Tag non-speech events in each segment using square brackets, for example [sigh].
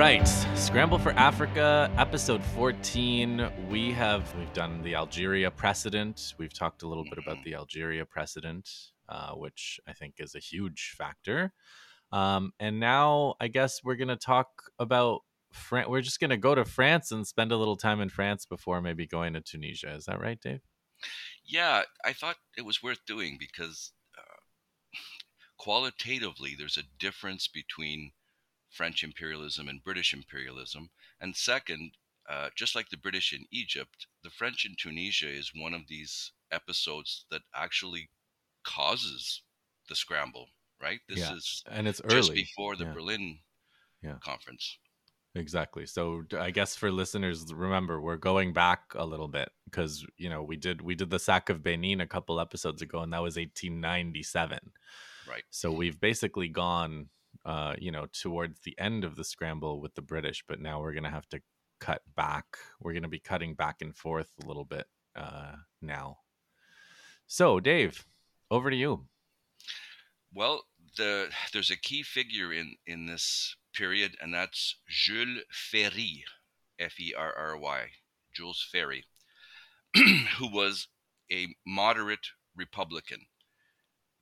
Right, Scramble for Africa, episode 14. We have we've done the Algeria precedent. We've talked a little bit about the Algeria precedent, uh, which I think is a huge factor. Um, and now I guess we're gonna talk about France. We're just gonna go to France and spend a little time in France before maybe going to Tunisia. Is that right, Dave? Yeah, I thought it was worth doing because uh, [sighs] qualitatively, there's a difference between French imperialism and British imperialism. And second, uh, just like the British in Egypt, the French in Tunisia is one of these episodes that actually causes the scramble, right? This Yeah, is And it's just early. before the Yeah. Berlin Yeah. conference. Exactly. So I guess for listeners, remember we're going back a little bit because you know we did we did the sack of Benin a couple episodes ago, and that was 1897. Right. So we've basically gone, uh, you know, towards the end of the scramble with the British, but now we're gonna have to cut back. We're gonna be cutting back and forth a little bit uh, now. So Dave, over to you. Well, the there's a key figure in in this period, and that's Jules Ferry, F E R R Y, Jules Ferry, [clears throat] who was a moderate Republican.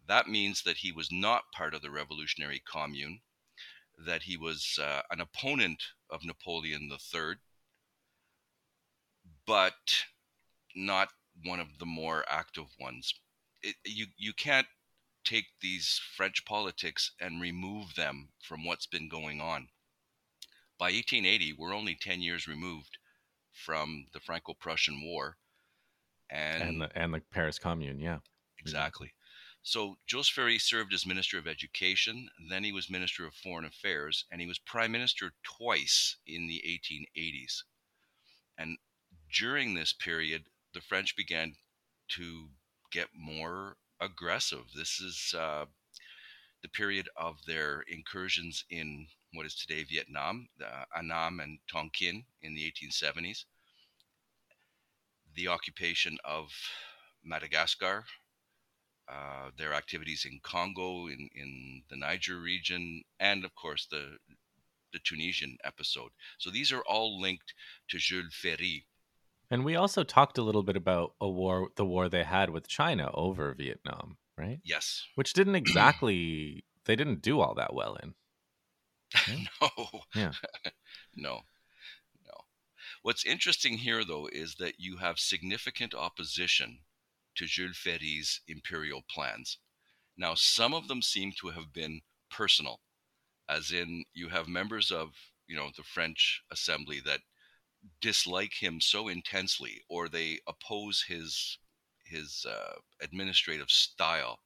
That means that he was not part of the Revolutionary Commune, that he was uh, an opponent of Napoleon III, but not one of the more active ones. It, you you can't take these French politics and remove them from what's been going on. By 1880, we're only 10 years removed from the Franco-Prussian War, and, And the and the Paris Commune, yeah. exactly. So Jules Ferry served as Minister of Education, then he was Minister of Foreign Affairs, and he was Prime Minister twice in the 1880s. And during this period, the French began to get more aggressive. This is uh, the period of their incursions in what is today Vietnam, uh, Annam and Tonkin in the 1870s, the occupation of Madagascar, uh, their activities in Congo, in, in the Niger region, and of course the the Tunisian episode. So these are all linked to Jules Ferry. And we also talked a little bit about a war, the war they had with China over Vietnam, right? Yes. Which didn't exactly, they didn't do all that well in. [laughs] no. Yeah. [laughs] no. No. What's interesting here, though, is that you have significant opposition to Jules Ferry's imperial plans. Now, some of them seem to have been personal, as in you have members of, you know, the French assembly that dislike him so intensely, or they oppose his his uh, administrative style.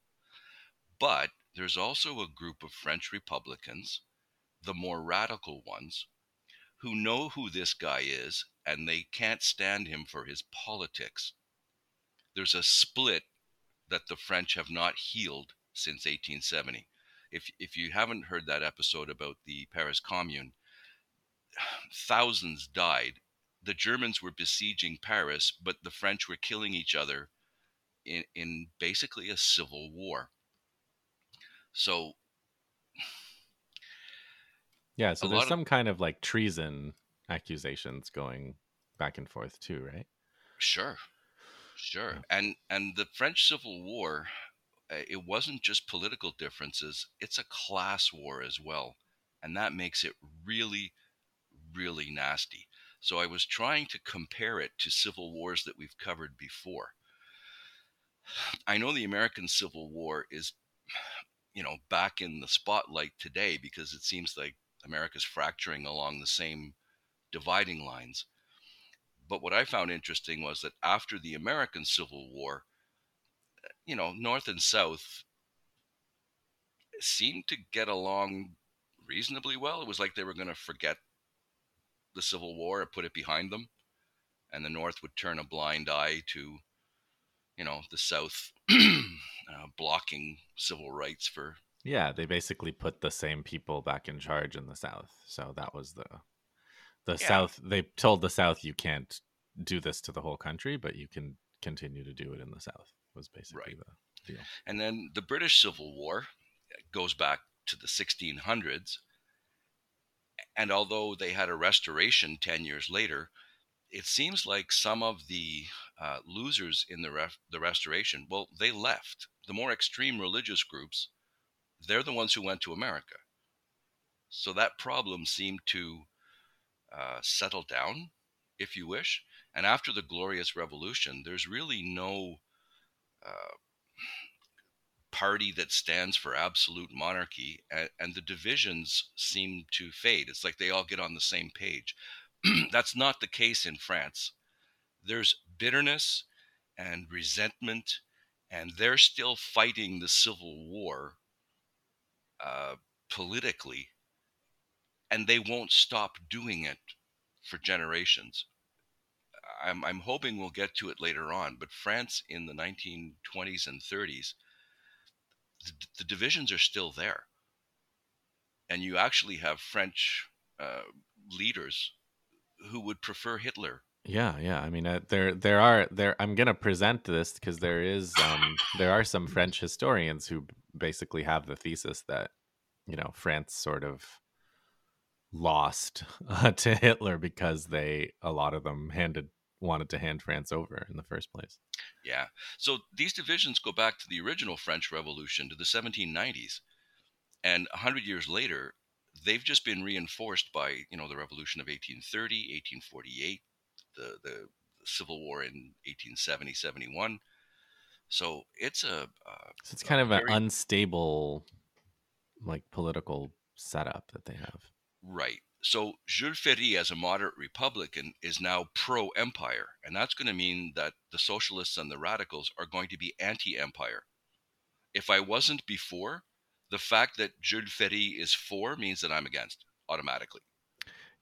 But there's also a group of French Republicans, the more radical ones, who know who this guy is and they can't stand him for his politics. There's a split that the French have not healed since 1870. If, if you haven't heard that episode about the Paris Commune, thousands died. The Germans were besieging Paris, but the French were killing each other in, in basically a civil war. So Yeah. So there's lot of- some kind of like treason accusations going back and forth too, right? Sure, sure. Yeah. And and the French Civil War, uh, it wasn't just political differences; it's a class war as well, and that makes it really, really nasty. So I was trying to compare it to civil wars that we've covered before. I know the American Civil War is, you know, back in the spotlight today because it seems like America's fracturing along the same dividing lines. But what I found interesting was that after the American Civil War, you know, North and South seemed to get along reasonably well. It was like they were going to forget the Civil War and put it behind them, and the North would turn a blind eye to, you know, the South [clears throat] uh, blocking civil rights for. Yeah. They basically put the same people back in charge in the South. So that was the, the Yeah. South. They told the South you can't do this to the whole country, but you can continue to do it in the South. Was basically Right. the deal. And then the British Civil War goes back to the 1600s. And although they had a restoration 10 years later, it seems like some of the uh, losers in the, ref- the restoration, well, they left. The more extreme religious groups, they're the ones who went to America. So that problem seemed to uh, settle down, if you wish. And after the Glorious Revolution, there's really no uh, party that stands for absolute monarchy, and, and, the divisions seem to fade. It's like they all get on the same page. [clears throat] That's not the case in France. There's bitterness and resentment, and they're still fighting the civil war uh, politically, and they won't stop doing it for generations. I'm, I'm hoping we'll get to it later on, but France in the 1920s and 30s, the, the divisions are still there. And you actually have French uh, leaders who would prefer Hitler. Yeah, yeah. I mean, uh, there, there are there. I'm gonna present this because there is, um, there are some French historians who basically have the thesis that, you know, France sort of lost uh, to Hitler because they, a lot of them, handed wanted to hand France over in the first place. Yeah. So these divisions go back to the original French Revolution to the 1790s, and a hundred years later, they've just been reinforced by you know the revolution of 1830 1848 the the, civil war in 1870 71 so it's a uh, so it's kind of very, an unstable like political setup that they have right so Jules Ferry, as a moderate Republican, is now pro empire. And that's going to mean that the socialists and the radicals are going to be anti empire. If I wasn't before, the fact that Jules Ferry is for means that I'm against automatically.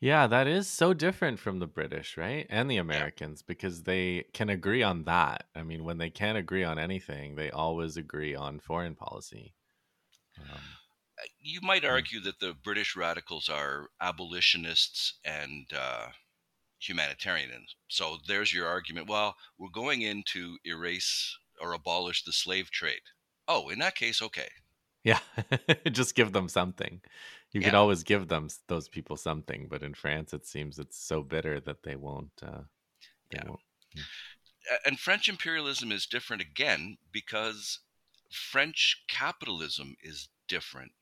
Yeah, that is so different from the British, right? And the Americans yeah. because they can agree on that. I mean, when they can't agree on anything, they always agree on foreign policy. Um, you might hmm. argue that the British radicals are abolitionists and uh, humanitarians. So there's your argument. Well, we're going in to erase or abolish the slave trade. Oh, in that case, okay. Yeah, [laughs] just give them something. You yeah. could always give them those people something, but in France, it seems it's so bitter that they won't. Uh, they yeah. Won't. Hmm. And French imperialism is different again because French capitalism is different.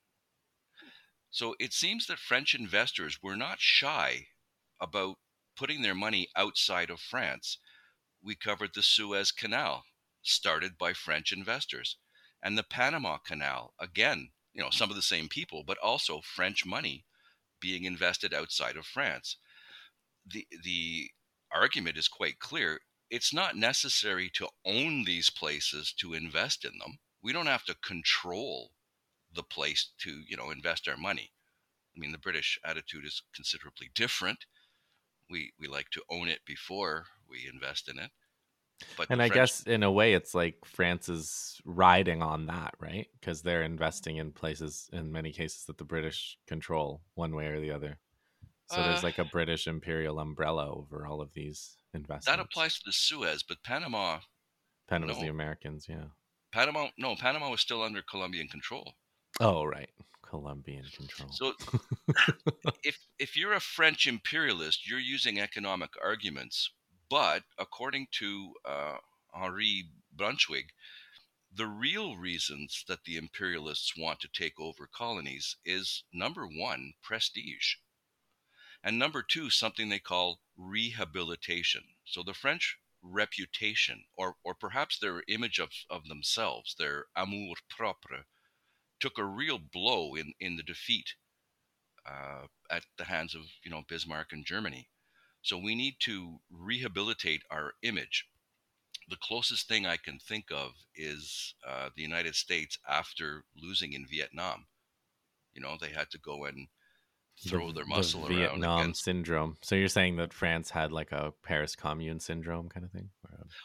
So it seems that French investors were not shy about putting their money outside of France. We covered the Suez Canal, started by French investors and the Panama Canal. Again, you know, some of the same people, but also French money being invested outside of France. The the argument is quite clear. It's not necessary to own these places to invest in them. We don't have to control the place to, you know, invest our money. I mean, the British attitude is considerably different. We we like to own it before we invest in it. But and I French... guess in a way, it's like France is riding on that, right? Because they're investing in places, in many cases, that the British control one way or the other. So uh, there's like a British imperial umbrella over all of these investments. That applies to the Suez, but Panama. Panama's no. the Americans, yeah. Panama, no, Panama was still under Colombian control. Oh, right. Colombian control. So [laughs] if if you're a French imperialist, you're using economic arguments but according to uh, Henri Brunschwig, the real reasons that the imperialists want to take over colonies is number one, prestige. And number two, something they call rehabilitation. So the French reputation, or, or perhaps their image of, of themselves, their amour propre, took a real blow in, in the defeat uh, at the hands of you know Bismarck and Germany. So we need to rehabilitate our image. The closest thing I can think of is uh, the United States after losing in Vietnam. You know, they had to go and throw the, their muscle the Vietnam against... syndrome. So you're saying that France had like a Paris Commune syndrome kind of thing?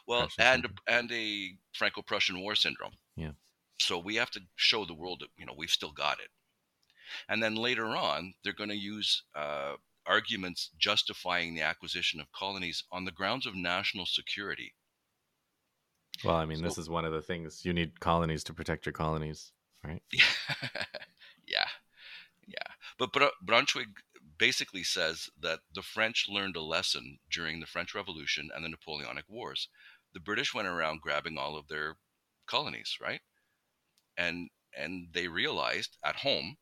Well, and and a Franco-Prussian War syndrome. Yeah. So we have to show the world that you know we've still got it. And then later on, they're going to use uh, arguments justifying the acquisition of colonies on the grounds of national security. Well, I mean, so, this is one of the things you need colonies to protect your colonies, right? [laughs] yeah, yeah. But Brunschwig basically says that the French learned a lesson during the French Revolution and the Napoleonic Wars. The British went around grabbing all of their colonies, right? And and they realized at home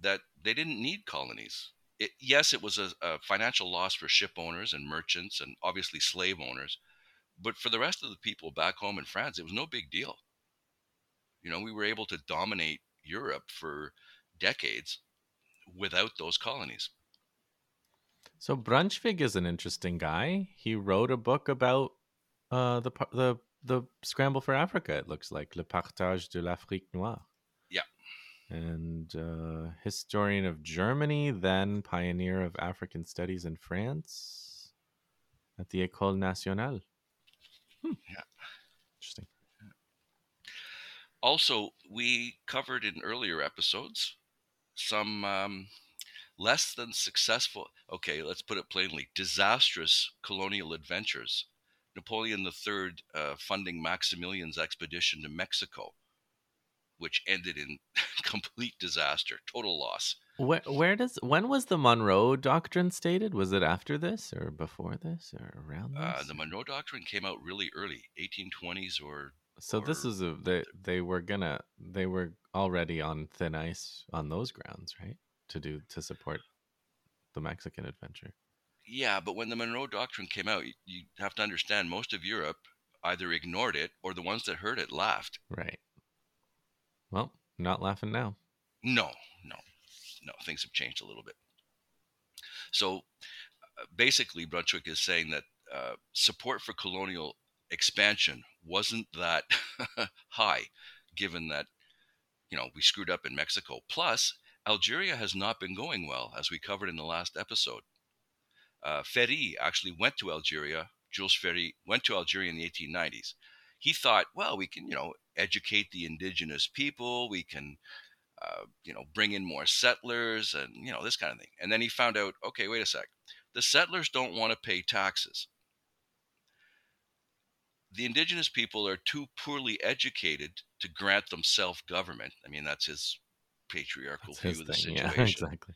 that they didn't need colonies. It, yes, it was a, a financial loss for ship owners and merchants and obviously slave owners, but for the rest of the people back home in France, it was no big deal. You know, we were able to dominate Europe for decades without those colonies. So Brunschwig is an interesting guy. He wrote a book about uh, the the the scramble for Africa. It looks like Le Partage de l'Afrique Noire. Yeah, and uh, historian of Germany, then pioneer of African studies in France at the École Nationale. Hmm. Yeah, interesting. Also, we covered in earlier episodes some um, less than successful, okay, let's put it plainly, disastrous colonial adventures. Napoleon III uh, funding Maximilian's expedition to Mexico, which ended in [laughs] complete disaster, total loss. Where, where does when was the Monroe Doctrine stated? Was it after this or before this or around uh, this? Uh, the Monroe Doctrine came out really early, 1820s or so or, this is a they they were gonna they were already on thin ice on those grounds, right? To do to support the Mexican adventure. Yeah, but when the Monroe Doctrine came out, you, you have to understand most of Europe either ignored it or the ones that heard it laughed. Right. Well, not laughing now. No, no, no. Things have changed a little bit. So uh, basically, Brunschwig is saying that uh, support for colonial expansion wasn't that [laughs] high, given that you know we screwed up in Mexico. Plus, Algeria has not been going well, as we covered in the last episode. Uh, Ferry actually went to Algeria. Jules Ferry went to Algeria in the 1890s. He thought, well, we can, you know, educate the indigenous people. We can, uh, you know, bring in more settlers and, you know, this kind of thing. And then he found out, okay, wait a sec. The settlers don't want to pay taxes the indigenous people are too poorly educated to grant them self government. I mean, that's his patriarchal that's view of the thing. [laughs] situation. Yeah, exactly.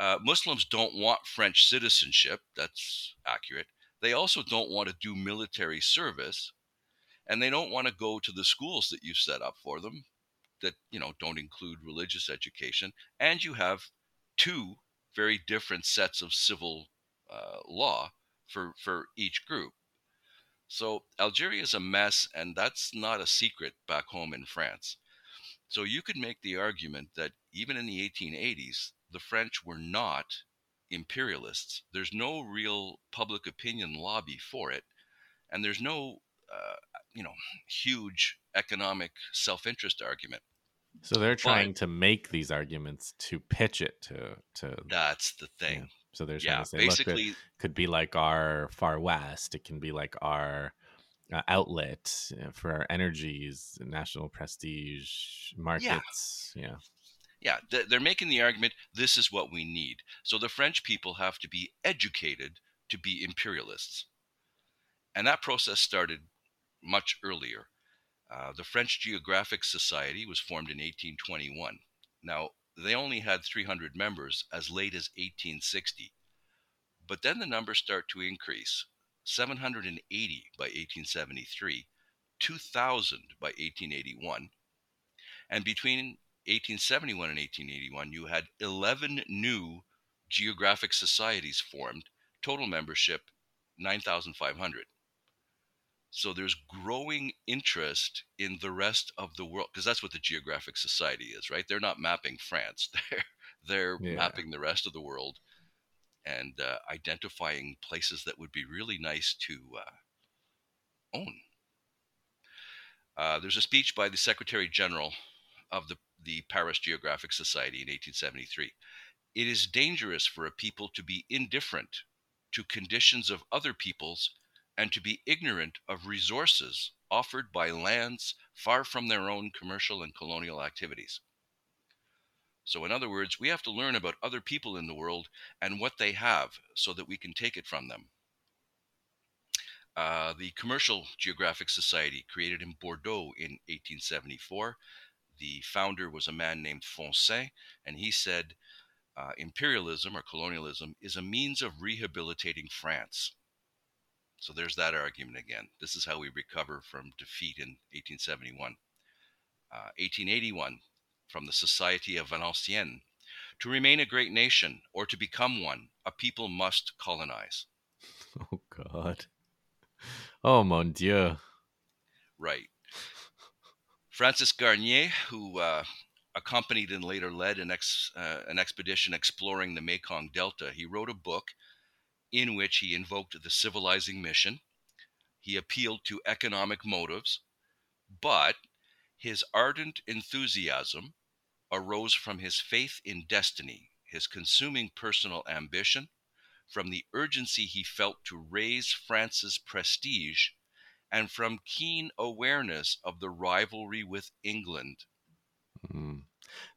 Uh, Muslims don't want French citizenship. That's accurate. They also don't want to do military service, and they don't want to go to the schools that you set up for them that you know don't include religious education. And you have two very different sets of civil uh, law for for each group. So Algeria is a mess, and that's not a secret back home in France. So you could make the argument that even in the 1880s, the French were not imperialists. There's no real public opinion lobby for it, and there's no, uh, you know, huge economic self-interest argument. So they're trying but, to make these arguments to pitch it to to. That's the thing. So they're yeah, say, basically, look, it could be like our far west. It can be like our uh, outlet uh, for our energies, national prestige markets. Yeah. Yeah, they're making the argument this is what we need. So the French people have to be educated to be imperialists. And that process started much earlier. Uh, the French Geographic Society was formed in 1821. Now, they only had 300 members as late as 1860. But then the numbers start to increase 780 by 1873, 2,000 by 1881. And between 1871 and 1881, you had 11 new geographic societies formed, total membership 9,500. So there's growing interest in the rest of the world because that's what the Geographic Society is, right? They're not mapping France; [laughs] they're they're yeah. mapping the rest of the world and uh, identifying places that would be really nice to uh, own. Uh, there's a speech by the Secretary General of the, the Paris Geographic Society in 1873. It is dangerous for a people to be indifferent to conditions of other peoples and to be ignorant of resources offered by lands far from their own commercial and colonial activities. So, in other words, we have to learn about other people in the world and what they have so that we can take it from them. Uh, the Commercial Geographic Society, created in Bordeaux in 1874, the founder was a man named Foncin, and he said, uh, imperialism or colonialism is a means of rehabilitating France. So there's that argument again. This is how we recover from defeat in 1871. Uh, 1881, from the Society of Valenciennes. To remain a great nation or to become one, a people must colonize. [laughs] Oh, God. Oh, mon Dieu. Right. Francis Garnier, who uh, accompanied and later led an, ex, uh, an expedition exploring the Mekong Delta, he wrote a book in which he invoked the civilizing mission. He appealed to economic motives, but his ardent enthusiasm arose from his faith in destiny, his consuming personal ambition, from the urgency he felt to raise France's prestige, and from keen awareness of the rivalry with England. Mm.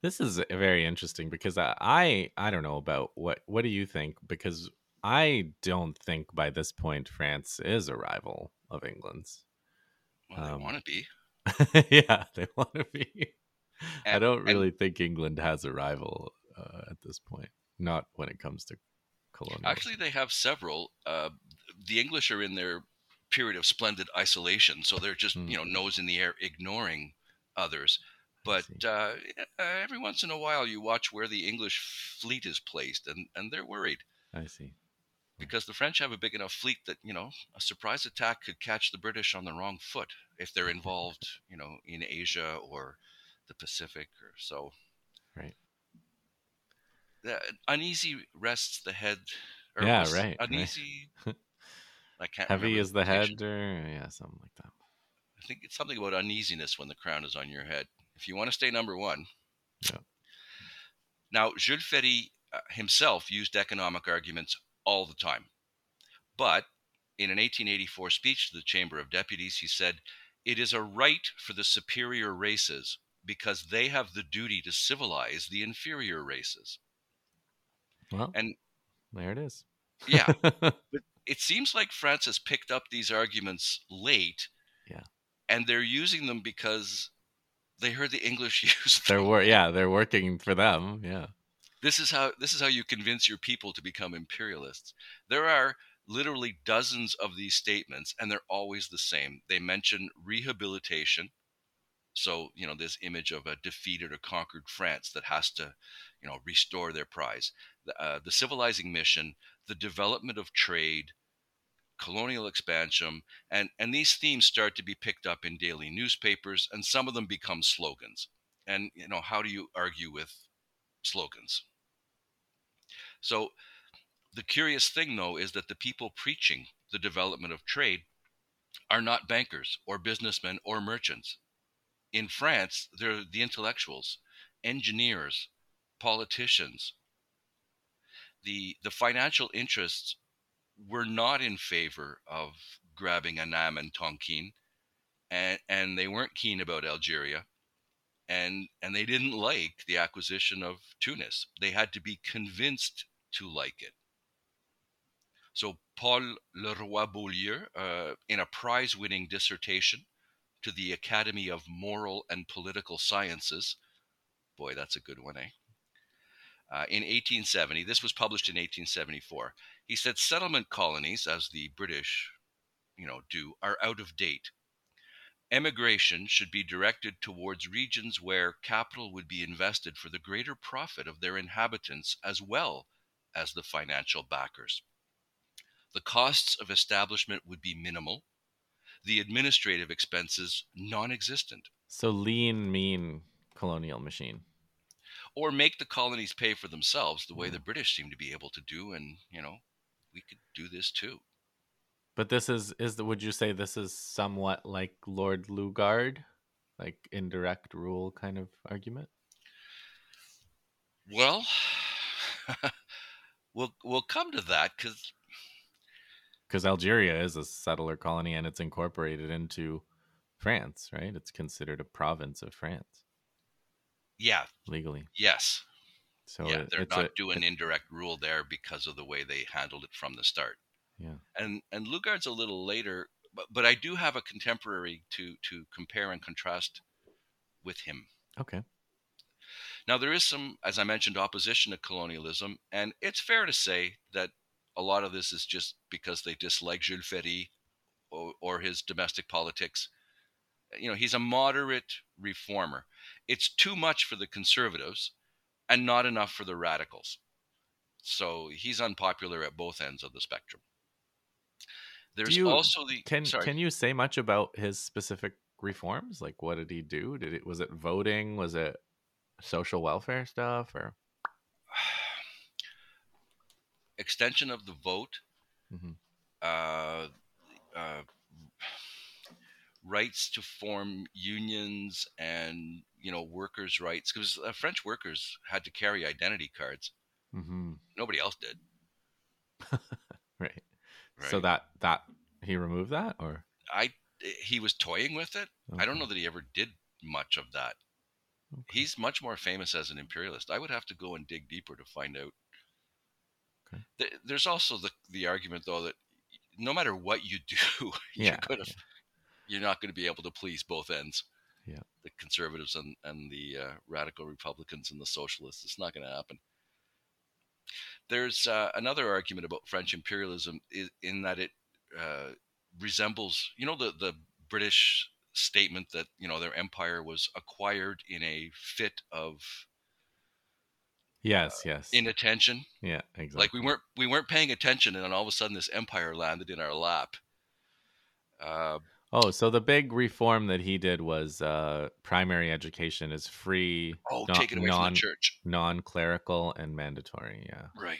This is very interesting because I, I I don't know about what what do you think because I don't think by this point France is a rival of England's. Well, they Um, want to be. [laughs] yeah, they want to be. I don't and- really think England has a rival uh, at this point. Not when it comes to colonial. Actually, they have several. Uh, the English are in their period of splendid isolation, so they're just Hmm. you know nose in the air, ignoring others. But uh, every once in a while, you watch where the English fleet is placed, and, and they're worried I see. because the French have a big enough fleet that you know a surprise attack could catch the British on the wrong foot if they're [laughs] involved, you know, in Asia or the Pacific or so. Right. The, uneasy rests the head. or Yeah, was right, right. [laughs] I can't. Heavy is the quotation. head, or yeah, something like that. I think it's something about uneasiness when the crown is on your head. If you want to stay number one. Yeah. Now, Jules Ferry uh, himself used economic arguments all the time. But in an 1884 speech to the Chamber of Deputies, he said, It is a right for the superior races because they have the duty to civilize the inferior races. Well, And there it is. yeah, [laughs] it seems like France has picked up these arguments late. Yeah. And they're using them because they heard the English [laughs] use them. they're wor- yeah, they're working for them. Yeah. This is how this is how you convince your people to become imperialists. There are literally dozens of these statements and they're always the same. They mention rehabilitation. So, you know, this image of a defeated or conquered France that has to, you know, restore their prize. The, uh, the civilizing mission, the development of trade, colonial expansion, and, and these themes start to be picked up in daily newspapers, and some of them become slogans. And, you know, how do you argue with slogans? So, the curious thing, though, is that the people preaching the development of trade are not bankers or businessmen or merchants. In France, they're the intellectuals, engineers, politicians. The, the financial interests were not in favor of grabbing Annam and Tonkin, and, and they weren't keen about Algeria, and, and they didn't like the acquisition of Tunis. They had to be convinced to like it. So Paul Leroy-Beaulieu, uh, in a prize-winning dissertation to the Academy of Moral and Political Sciences, boy, that's a good one, eh? Uh, in 1870, this was published in 1874. He said settlement colonies, as the British, you know, do, are out of date. Emigration should be directed towards regions where capital would be invested for the greater profit of their inhabitants as well as the financial backers. The costs of establishment would be minimal, the administrative expenses non existent, So lean, mean colonial machine. Or make the colonies pay for themselves the way Mm. the British seem to be able to do. And, you know, we could do this too. But this is is the, would you say this is somewhat like Lord Lugard, like indirect rule kind of argument? Well, [laughs] we'll, we'll come to that because, Because Algeria is a settler colony and it's incorporated into France, right? It's considered a province of France yeah, legally. yes. So yeah, it- they're not a- doing it- indirect rule there because of the way they handled it from the start. yeah. and and Lugard's a little later, but, but I do have a contemporary to to compare and contrast with him. Okay. Now, there is some, as I mentioned, opposition to colonialism, and it's fair to say that a lot of this is just because they dislike Jules Ferry or, or his domestic politics. You know, he's a moderate reformer. It's too much for the conservatives and not enough for the radicals. So he's unpopular at both ends of the spectrum. There's you- also the Can sorry. can you say much about his specific reforms? Like, what did he do? Did it was it voting? Was it social welfare stuff? Or [sighs] extension of the vote, Mhm. uh, uh, rights to form unions and you know workers' rights because uh, French workers had to carry identity cards. Mhm. Nobody else did. [laughs] right. So that that he removed that, or I he was toying with it. I don't know that he ever did much of that. Okay. He's much more famous as an imperialist. I would have to go and dig deeper to find out. Okay. There's also the the argument though that no matter what you do, [laughs] you're Yeah, gonna you're not going to be able to please both ends. Yeah. The conservatives and and the uh, radical Republicans and the socialists. It's not going to happen. There's uh, another argument about French imperialism in that it uh, resembles, you know, the the British statement that you know their empire was acquired in a fit of yes, yes, inattention. yeah, exactly. Like we weren't we weren't paying attention, and then all of a sudden this empire landed in our lap. Uh, Oh, so the big reform that he did was uh, primary education is free, oh, non- taken away from non the church. non-clerical, and mandatory. Yeah, Right.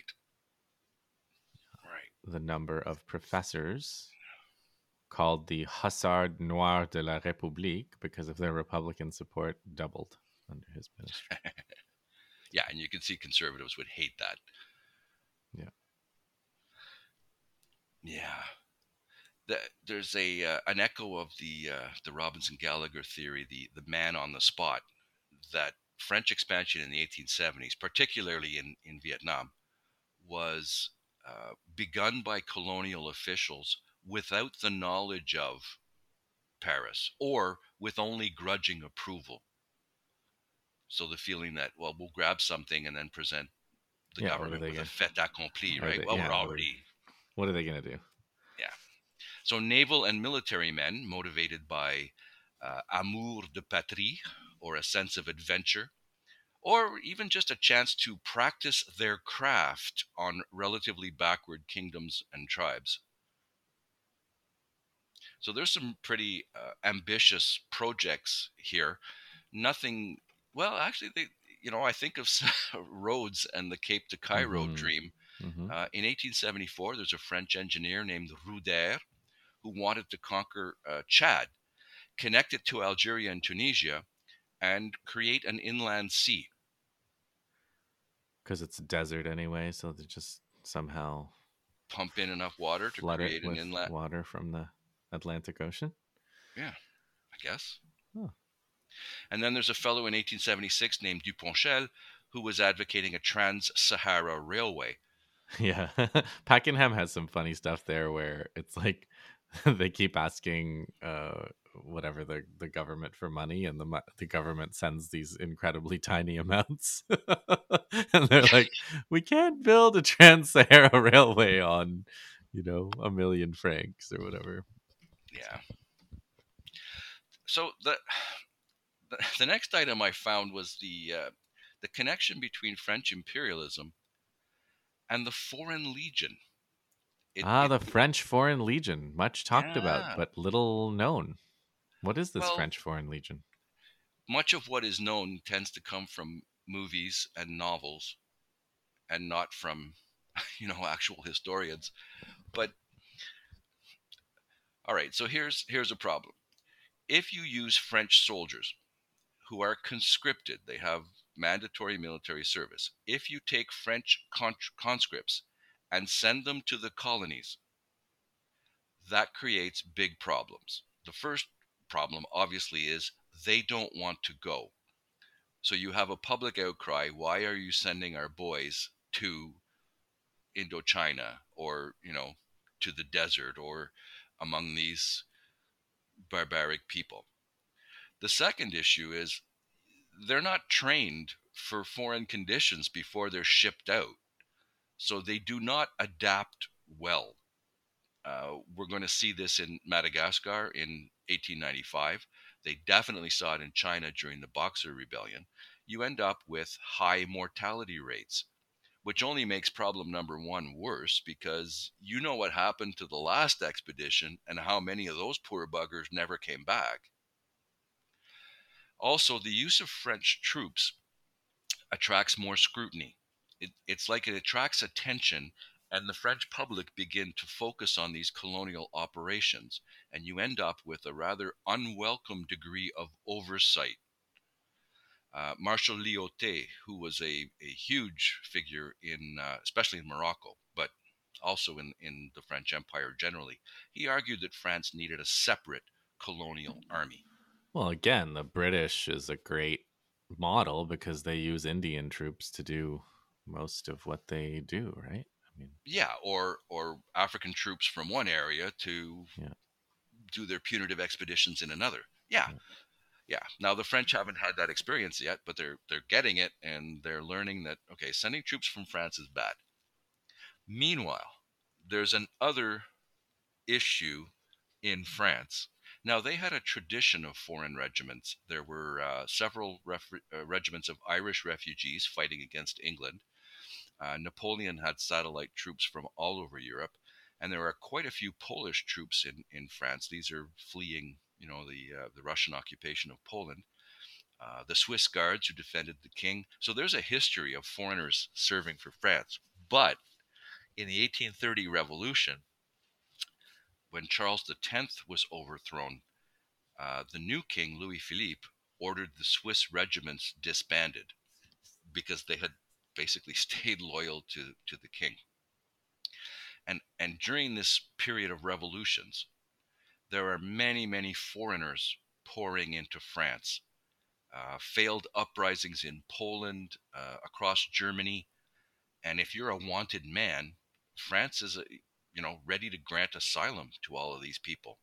Right. the number of professors called the Hussard Noir de la République because of their Republican support doubled under his ministry. [laughs] Yeah, and you can see conservatives would hate that. Yeah. Yeah. The, there's a uh, an echo of the uh, the Robinson Gallagher theory, the the man on the spot, that French expansion in the 1870s, particularly in in Vietnam, was uh, begun by colonial officials without the knowledge of Paris or with only grudging approval. So the feeling that well, we'll grab something and then present the Yeah, government with a gonna- fait accompli, right? they- well, yeah, we're already What are they going to do? So naval and military men motivated by uh, amour de patrie or a sense of adventure, or even just a chance to practice their craft on relatively backward kingdoms and tribes. So there's some pretty uh, ambitious projects here. Nothing. Well, actually, they. You know, I think of [laughs] Rhodes and the Cape to Cairo Mhm. dream. hmm Uh, in 1874, there's a French engineer named Roudaire who wanted to conquer uh, Chad, connect it to Algeria and Tunisia, and create an inland sea. Because it's desert anyway, so they just somehow Pump in enough water to create it an inlet, water from the Atlantic Ocean. Yeah, I guess. Huh. And then there's a fellow in 1876 named Duponchel who was advocating a trans-Sahara railway. [laughs] Yeah, [laughs] Pakenham has some funny stuff there where it's like [laughs] they keep asking uh, whatever the, the government for money, and the the government sends these incredibly [laughs] tiny amounts, [laughs] and they're like, "We can't build a Trans-Sahara railway on, you know, a million francs or whatever." Yeah. So the [sighs] the, the next item I found was the uh, the connection between French imperialism and the Foreign Legion. It- ah, it- the French Foreign Legion, much talked Yeah. about but little known. What is this Well- French Foreign Legion? much of what is known tends to come from movies and novels, and not from [laughs] you know actual historians. But all right, so here's here's a problem. If you use French soldiers who are conscripted, they have mandatory military service. If you take French conscripts and send them to the colonies, that creates big problems. The first problem, obviously, is they don't want to go. So you have a public outcry why are you sending our boys to Indochina or, you know, to the desert or among these barbaric people? The second issue is they're not trained for foreign conditions before they're shipped out. So they do not adapt well. Uh, we're going to see this in Madagascar in 1895. They definitely saw it in China during the Boxer Rebellion. You end up with high mortality rates, which only makes problem number one worse because you know what happened to the last expedition and how many of those poor buggers never came back. Also, the use of French troops attracts more scrutiny. It, it's like it attracts attention, and the French public begin to focus on these colonial operations, and you end up with a rather unwelcome degree of oversight. Uh, Marshal Lyautey, who was a, a huge figure in, uh, especially in Morocco, but also in, in the French Empire generally, he argued that France needed a separate colonial army. Well, again, the British is a great model because they use Indian troops to do most of what they do, right? I mean, yeah, or or African troops from one area to yeah. do their punitive expeditions in another. Yeah. yeah. yeah. Now the French haven't had that experience yet, but they're they're getting it and they're learning that okay, sending troops from France is bad. Meanwhile, there's an other issue in France now, they had a tradition of foreign regiments. There were uh, several ref- uh, regiments of Irish refugees fighting against England. Uh, Napoleon had satellite troops from all over Europe, and there are quite a few Polish troops in, in France. These are fleeing, you know, the uh, the Russian occupation of Poland. Uh, the Swiss Guards who defended the king. So there's a history of foreigners serving for France. But in the 1830 revolution, when Charles X was overthrown, uh, the new king, Louis Philippe, ordered the Swiss regiments disbanded because they had basically [laughs] stayed loyal to, to the king. And, and during this period of revolutions, there are many, many foreigners pouring into France. Uh, failed uprisings in Poland, uh, across Germany. And if you're a wanted man, France is a, you know, ready to grant asylum to all of these people.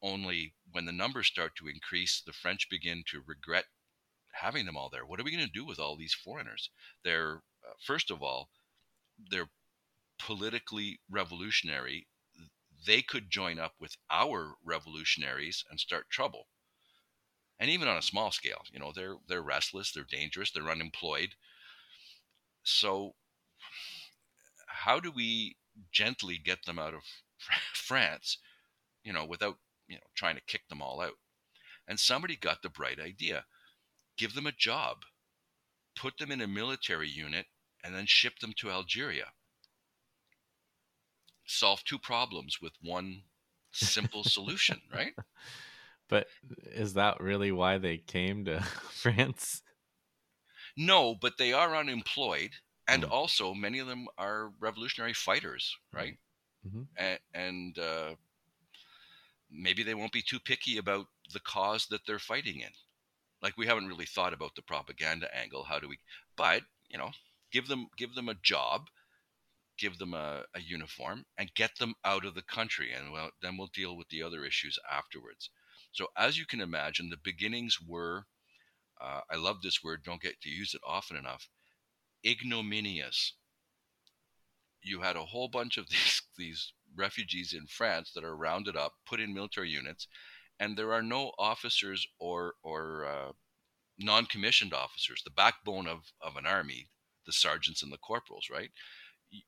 Only when the numbers start to increase, the French begin to regret having them all there. What are we going to do with all these foreigners? They're, uh, first of all, they're politically revolutionary. They could join up with our revolutionaries and start trouble. And even on a small scale, you know, they're they're restless, they're dangerous, they're unemployed. So how do we gently get them out of [laughs] France, you know, without, you know, trying to kick them all out. And somebody got the bright idea. Give them a job. Put them in a military unit and then ship them to Algeria. Solve two problems with one simple [laughs] solution, right? But is that really why they came to [laughs] France? No, but they are unemployed and mm. also many of them are revolutionary fighters, right? Mm-hmm. And, and uh, maybe they won't be too picky about the cause that they're fighting in. Like we haven't really thought about the propaganda angle. How do we? But you know, give them give them a job, give them a, a uniform, and get them out of the country, and well, then we'll deal with the other issues afterwards. So as you can imagine, the beginnings were. Uh, I love this word. Don't get to use it often enough ignominious. You had a whole bunch of [laughs] these these refugees in France that are rounded up, put in military units, and there are no officers or or uh, non-commissioned officers, the backbone of of an army, the sergeants and the corporals, right?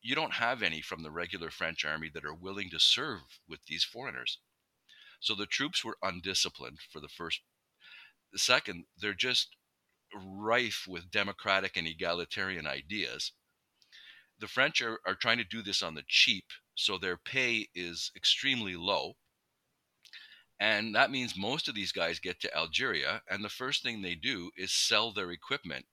You don't have any from the regular French army that are willing to serve with these foreigners. So the troops were undisciplined for the first. The second, they're just rife with democratic and egalitarian ideas. The French are, are trying to do this on the cheap, so their pay is extremely low. And that means most of these guys get to Algeria, and the first thing they do is sell their equipment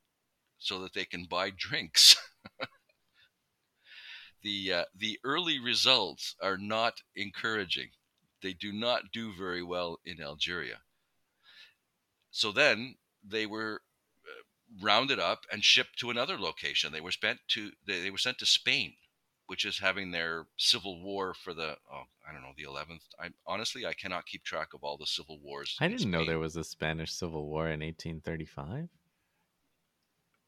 so that they can buy drinks. [laughs] the uh, the early results are not encouraging. They do not do very well in Algeria. So then they were rounded up and shipped to another location. They were spent to they, they were sent to Spain, which is having their civil war for the oh I don't know the eleventh. I honestly I cannot keep track of all the civil wars. I didn't know there was a Spanish Civil War in 1835.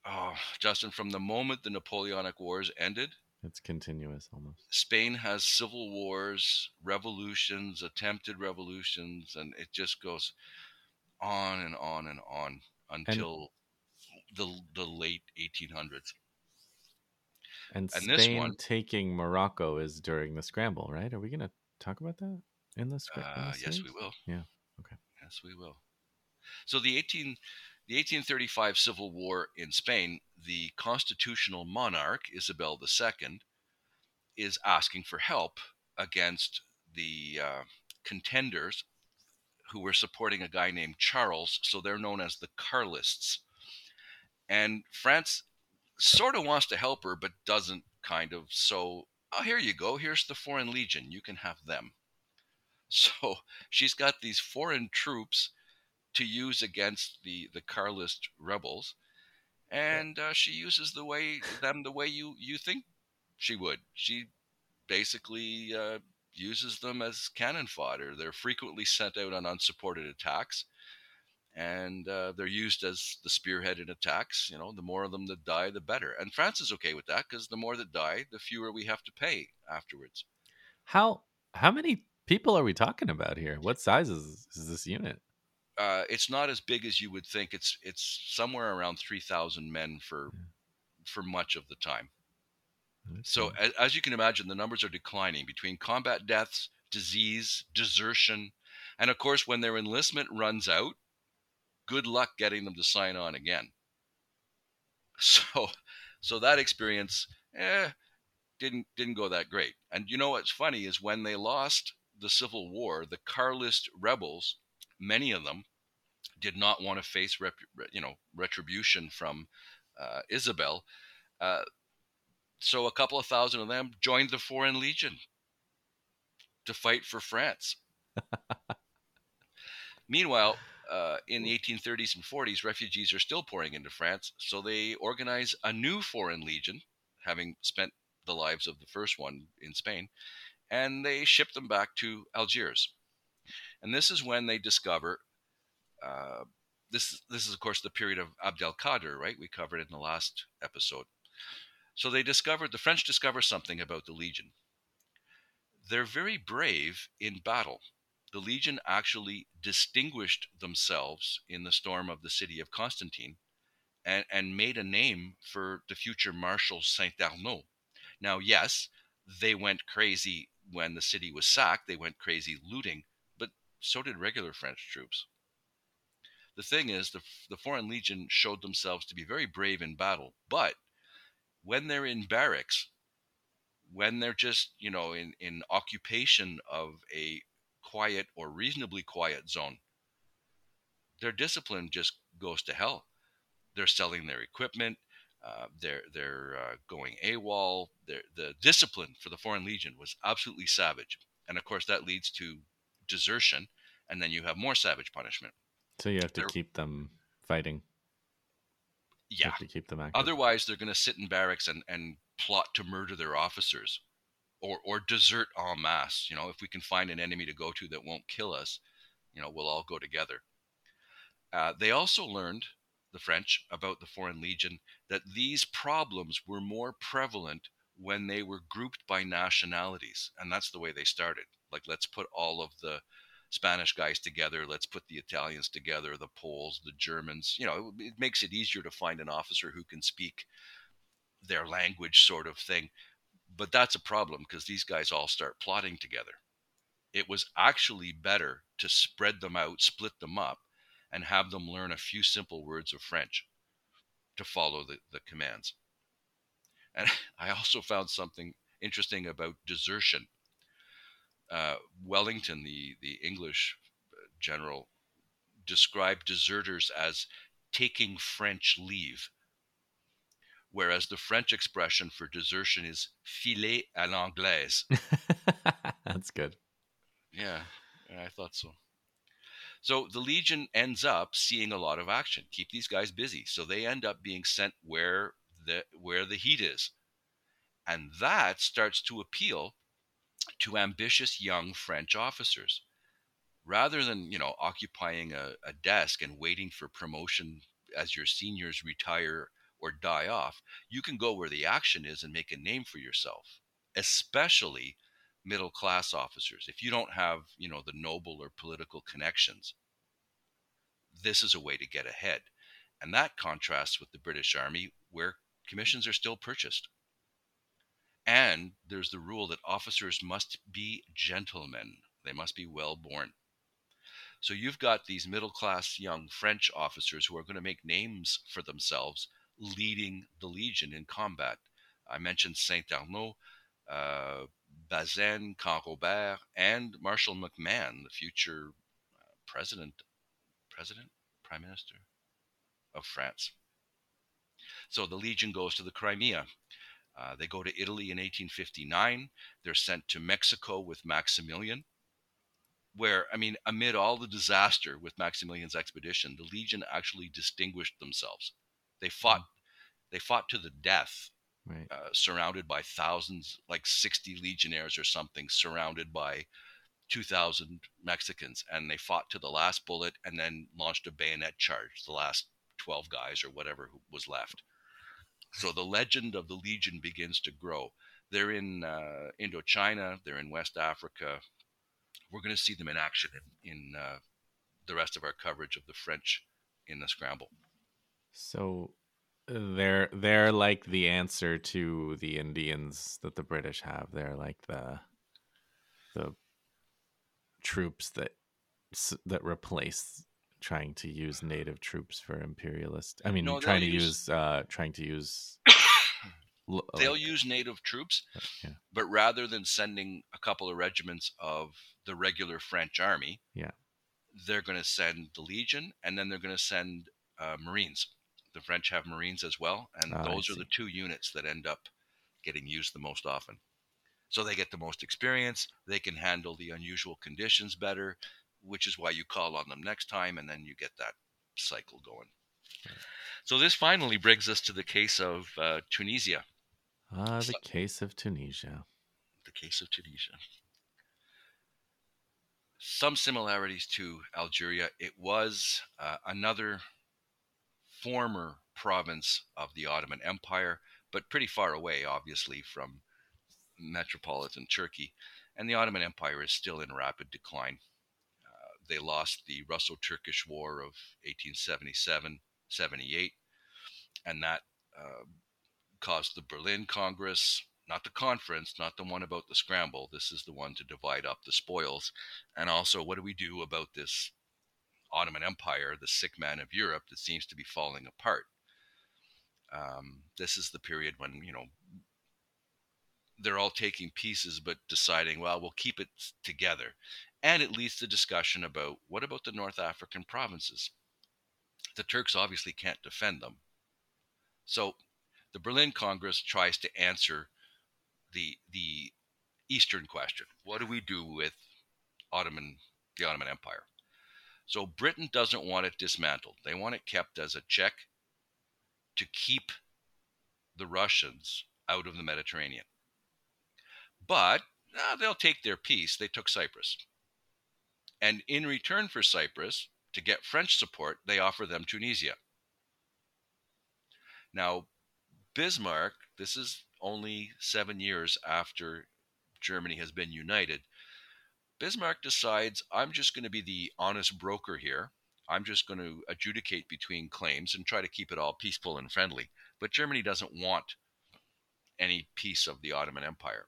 oh, Justin, from the moment the Napoleonic Wars ended, It's continuous almost. Spain has civil wars, revolutions, attempted revolutions, and it just goes on and on and on until the the late 1800s. And, And this Spain one- taking Morocco is during the scramble, right? Are we going to talk about that in the script? Uh, yes, we will. Yeah, okay. Yes, we will. So the 18 the 1835 Civil War in Spain, the constitutional monarch Isabel II is asking for help against the uh, contenders who were supporting a guy named Charles. So they're known as the Carlists. And France sort of wants to help her, but doesn't kind of. So, oh, here you go. Here's the Foreign Legion. You can have them. [laughs] So she's got these foreign troops to use against the the Carlist rebels, and uh, she uses the way them the way you you think she would. She basically uh, uses them as cannon fodder. They're frequently sent out on unsupported attacks, and uh, they're used as the spearhead in attacks. You know, the more of them that die, the better. And France is okay with that because the more that die, the fewer we have to pay afterwards. How how many people are we talking about here? What size is, is this unit? uh, it's not as big as you would think. It's it's somewhere around three thousand men for Yeah. for much of the time. So as, as you can imagine, the numbers are declining between combat deaths, disease, desertion, and of course, when their enlistment runs out, good luck getting them to sign on again. [laughs] So, so that experience, eh, didn't didn't go that great. And you know what's funny is when they lost the Civil War, the Carlist rebels, many of them did not want to face rep, you know retribution from uh, Isabel. Uh, so a couple of thousand of them joined the Foreign Legion to fight for France. [laughs] Meanwhile, uh, in the 1830s and 40s, refugees are still pouring into France, so they organize a new Foreign Legion, having spent the lives of the first one in Spain, and they ship them back to Algiers. And this is when they discover uh, this. This is, of course, the period of Abdelkader, right? We covered it in the last episode. So they discovered the French discover something about the Legion. They're very brave in battle. The Legion actually distinguished themselves in the storm of the city of Constantine and, and made a name for the future Marshal Saint Arnaud. Now, yes, they went crazy when the city was sacked, they went crazy looting, but so did regular French troops. The thing is, the, the Foreign Legion showed themselves to be very brave in battle, but when they're in barracks, when they're just, you know, in, in occupation of a quiet or reasonably quiet zone, their discipline just goes to hell. They're selling their equipment. Uh, they're they're uh, going AWOL. They're, the discipline for the Foreign Legion was absolutely savage, and of course that leads to desertion, and then you have more savage punishment. so you have to they're- keep them fighting. Yeah. to keep them active. Otherwise, they're going to sit in barracks and, and plot to murder their officers, or or desert en masse. You know, if we can find an enemy to go to that won't kill us, you know, we'll all go together. Uh, they also learned the French about the Foreign Legion that these problems were more prevalent when they were grouped by nationalities, and that's the way they started. Like, let's put all of the Spanish guys together. Let's put the Italians together, the Poles, the Germans. You know, it, it makes it easier to find an officer who can speak their language, sort of thing. But that's a problem because these guys all start plotting together. It was actually better to spread them out, split them up, and have them learn a few simple words of French to follow the, the commands. And [laughs] I also found something interesting about desertion uh, Wellington, the, the English uh, general, described deserters as taking French leave, whereas the French expression for desertion is filer à l'anglaise. [laughs] That's good. Yeah, I thought so. So the Legion ends up seeing a lot of action. Keep these guys busy, so they end up being sent where the where the heat is, and that starts to appeal to ambitious young French officers. Rather than you know occupying a, a desk and waiting for promotion as your seniors retire or die off, you can go where the action is and make a name for yourself, especially middle class officers. If you don't have, you know, the noble or political connections, this is a way to get ahead. And that contrasts with the British Army, where commissions are still purchased. And there's the rule that officers must be gentlemen, they must be well born. So you've got these middle class young French officers who are going to make names for themselves leading the Legion in combat. I mentioned Saint Arnaud, uh, Bazaine, Canrobert, and Marshal MacMahon, the future uh, president, president, prime minister of France. So the Legion goes to the Crimea. Uh, they go to Italy in 1859. They're sent to Mexico with Maximilian, where, I mean, amid all the disaster with Maximilian's expedition, the Legion actually distinguished themselves. They fought, mm. they fought to the death, right. uh, surrounded by thousands, like 60 legionnaires or something, surrounded by 2,000 Mexicans, and they fought to the last bullet and then launched a bayonet charge, the last 12 guys or whatever was left. So the legend of the Legion begins to grow. They're in uh, Indochina, they're in West Africa. We're going to see them in action in, in uh, the rest of our coverage of the French in the scramble. So they're they're like the answer to the Indians that the British have. They're like the the troops that that replace trying to use native troops for imperialist. I mean, no, trying to use, use uh, trying to use. [coughs] they'll like, use native troops, yeah. but rather than sending a couple of regiments of the regular French army, yeah, they're going to send the Legion, and then they're going to send uh, Marines. The French have Marines as well, and oh, those are the two units that end up getting used the most often. So they get the most experience. They can handle the unusual conditions better which is why you call on them next time, and then you get that cycle going. So this finally brings us to the case of uh, Tunisia. Ah, the case of Tunisia. The case of Tunisia. Some similarities to Algeria. It was uh, another former province of the Ottoman Empire, but pretty far away, obviously, from metropolitan Turkey. And the Ottoman Empire is still in rapid decline they lost the Russo Turkish War of 1877 78, and that uh, caused the Berlin Congress, not the conference, not the one about the scramble. This is the one to divide up the spoils. And also, what do we do about this Ottoman Empire, the sick man of Europe that seems to be falling apart? Um, this is the period when, you know, they're all taking pieces but deciding, well, we'll keep it together. And it leads to discussion about what about the North African provinces? The Turks obviously can't defend them. So the Berlin Congress tries to answer the the Eastern question. What do we do with Ottoman the Ottoman Empire? So Britain doesn't want it dismantled. They want it kept as a check to keep the Russians out of the Mediterranean. But uh, they'll take their piece. They took Cyprus. And in return for Cyprus, to get French support, they offer them Tunisia. Now, Bismarck, this is only seven years after Germany has been united. Bismarck decides, I'm just going to be the honest broker here. I'm just going to adjudicate between claims and try to keep it all peaceful and friendly. But Germany doesn't want any piece of the Ottoman Empire.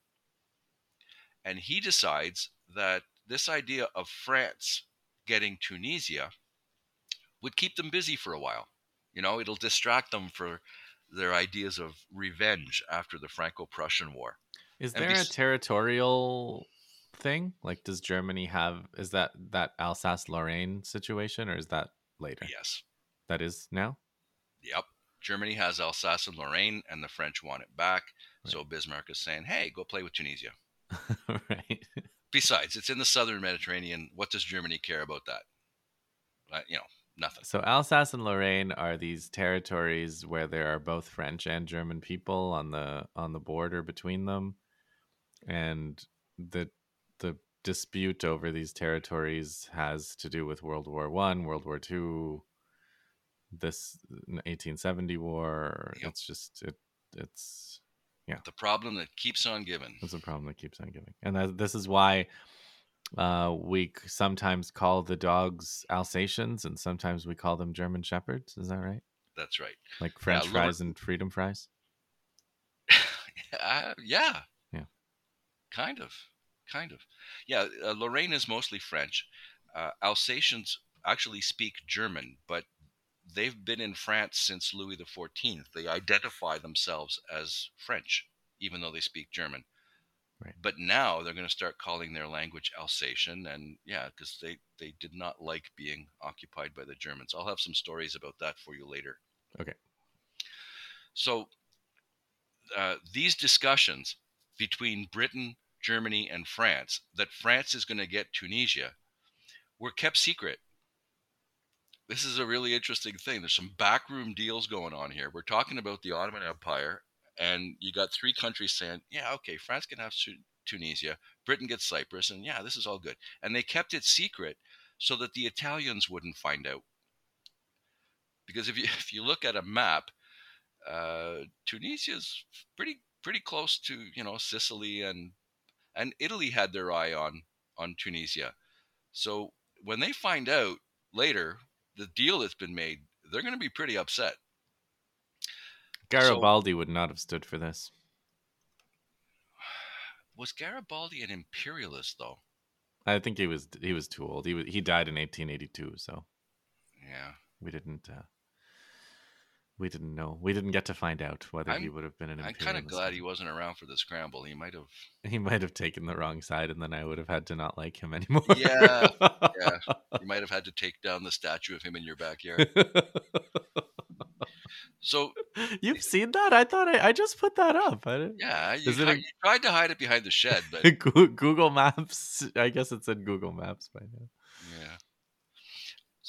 And he decides that this idea of France getting Tunisia would keep them busy for a while. You know, it'll distract them for their ideas of revenge after the Franco Prussian War. Is there be- a territorial thing? Like, does Germany have, is that that Alsace Lorraine situation or is that later? Yes. That is now? Yep. Germany has Alsace and Lorraine, and the French want it back. Right. So Bismarck is saying, hey, go play with Tunisia. [laughs] right. Besides, it's in the southern Mediterranean. What does Germany care about that? Uh, you know, nothing. So Alsace and Lorraine are these territories where there are both French and German people on the on the border between them, and the the dispute over these territories has to do with World War One, World War Two, this 1870 war. Yep. It's just it. It's yeah The problem that keeps on giving. it's a problem that keeps on giving, and that, this is why uh, we sometimes call the dogs Alsatians, and sometimes we call them German Shepherds. Is that right? That's right. Like French Lord- fries and freedom fries. [laughs] Uh, yeah. Yeah. Kind of. Kind of. Yeah. Uh, Lorraine is mostly French. Uh, Alsatians actually speak German, but they've been in France since Louis XIV. They identify themselves as French, even though they speak German. Right. But now they're going to start calling their language Alsatian, and yeah, because they they did not like being occupied by the Germans. I'll have some stories about that for you later. Okay. So uh, these discussions between Britain, Germany, and France that France is going to get Tunisia were kept secret. This is a really interesting thing. There's some backroom deals going on here. We're talking about the Ottoman Empire, and you got three countries saying, "Yeah, okay, France can have Tunisia, Britain gets Cyprus, and yeah, this is all good." And they kept it secret so that the Italians wouldn't find out. Because if you [laughs] if you look at a map, uh, Tunisia's pretty pretty close to you know Sicily and and Italy had their eye on on Tunisia. So when they find out later the deal that's been made, they're going to be pretty upset. Garibaldi would not have stood for this. [sighs] Was Garibaldi an imperialist though? I think he was he was too old. He was, he died in 1882, so Yeah. we didn't uh, we didn't know. We didn't get to find out whether he I'm- would have been an I'm kind of glad he wasn't around for the scramble. He might have. He might have taken the wrong side, and then I would have had to not like him anymore. [laughs] Yeah, Yeah, you might have had to take down the statue of him in your backyard. [laughs] So You've eh seen that? I thought I, I just put that up. I didn't... yeah, you, Is it hi- you tried to hide it behind the shed, but [laughs] Google Maps. I guess it's in Google Maps by now. Yeah.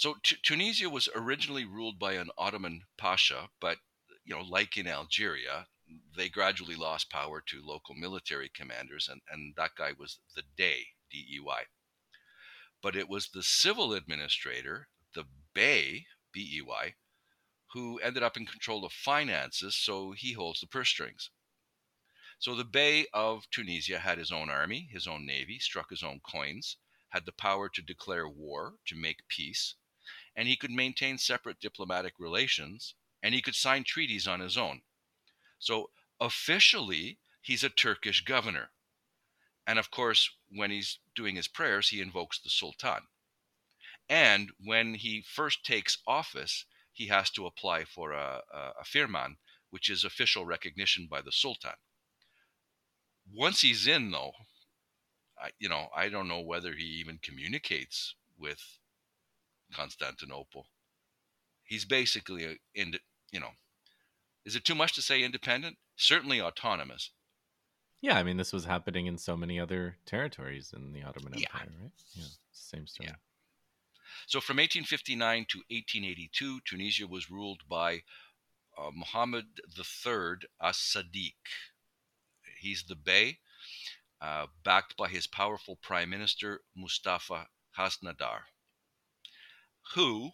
So Tu Tunisia was originally ruled by an Ottoman pasha, but you know, like in Algeria, they gradually lost power to local military commanders, and, and that guy was the Dey, D-E-Y. But it was the civil administrator, the Bey, B-E-Y, who ended up in control of finances, so he holds the purse strings. So the Bey of Tunisia had his own army, his own navy, struck his own coins, had the power to declare war, to make peace, and he could maintain separate diplomatic relations, and he could sign treaties on his own. So officially, he's a Turkish governor. And of course, when he's doing his prayers, he invokes the Sultan. And when he first takes office, he has to apply for a, a, firman, which is official recognition by the Sultan. Once he's in, though, I, you know, I don't know whether he even communicates with Constantinople. He's basically, a, in, you know, is it too much to say independent? Certainly autonomous. Yeah, I mean, this was happening in so many other territories in the Ottoman Yeah. Empire, right? Yeah, same story. Yeah. So from 1859 to 1882, Tunisia was ruled by uh, Muhammad III as-Sadiq. He's the Bey, uh, backed by his powerful prime minister Mustafa Khaznadar, who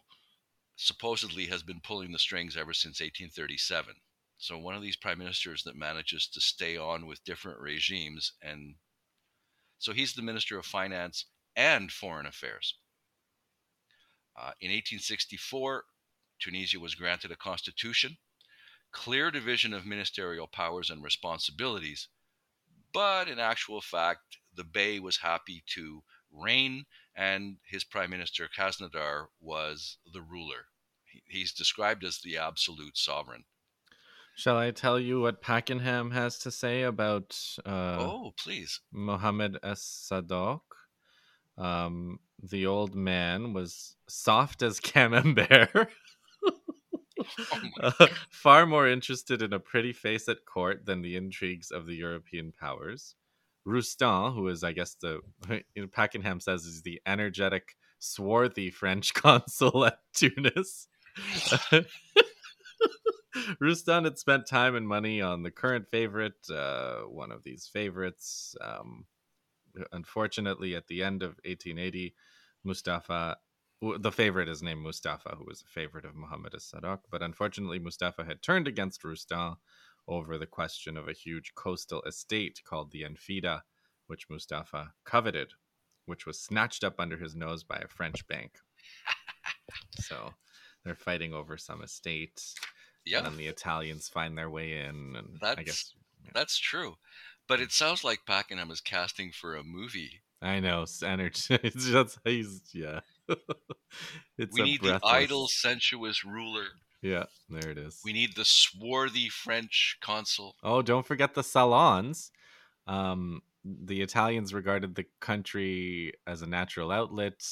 supposedly has been pulling the strings ever since 1837. So one of these prime ministers that manages to stay on with different regimes, and so he's the minister of finance and foreign affairs. Uh, in 1864, Tunisia was granted a constitution, clear division of ministerial powers and responsibilities, but in actual fact, the Bey was happy to reign, and his prime minister Khaznadar was the ruler. He's described as the absolute sovereign. Shall I tell you what Pakenham has to say about uh, oh, please. Mohammed Es Sadok? Um, the old man was soft as [laughs] camembert. [laughs] Oh Uh, far more interested in a pretty face at court than the intrigues of the European powers. Roustan, who is, I guess, the [laughs] you know, says is the energetic, swarthy French [laughs] consul at Tunis. [laughs] Roustan had spent time and money on the current favorite, uh, one of these favorites. Um, unfortunately, at the end of 1880, Mustafa the favorite is named Mustafa, who was a favorite of Muhammad as-Sadak, but unfortunately Mustafa had turned against Roustan over the question of a huge coastal estate called the Enfida, which Mustafa coveted, which was snatched up under his nose by a French bank. [laughs] so they're fighting over some estate. Yeah. And the Italians find their way in. And that's, I guess yeah. that's true. But it sounds like Pakenham is casting for a movie. I know. [laughs] It's just he's yeah. [laughs] it's we need breathless... the idle, sensuous ruler. Yeah, there it is. We need the swarthy French consul. Oh, don't forget the salons. Um, the Italians regarded the country as a natural outlet.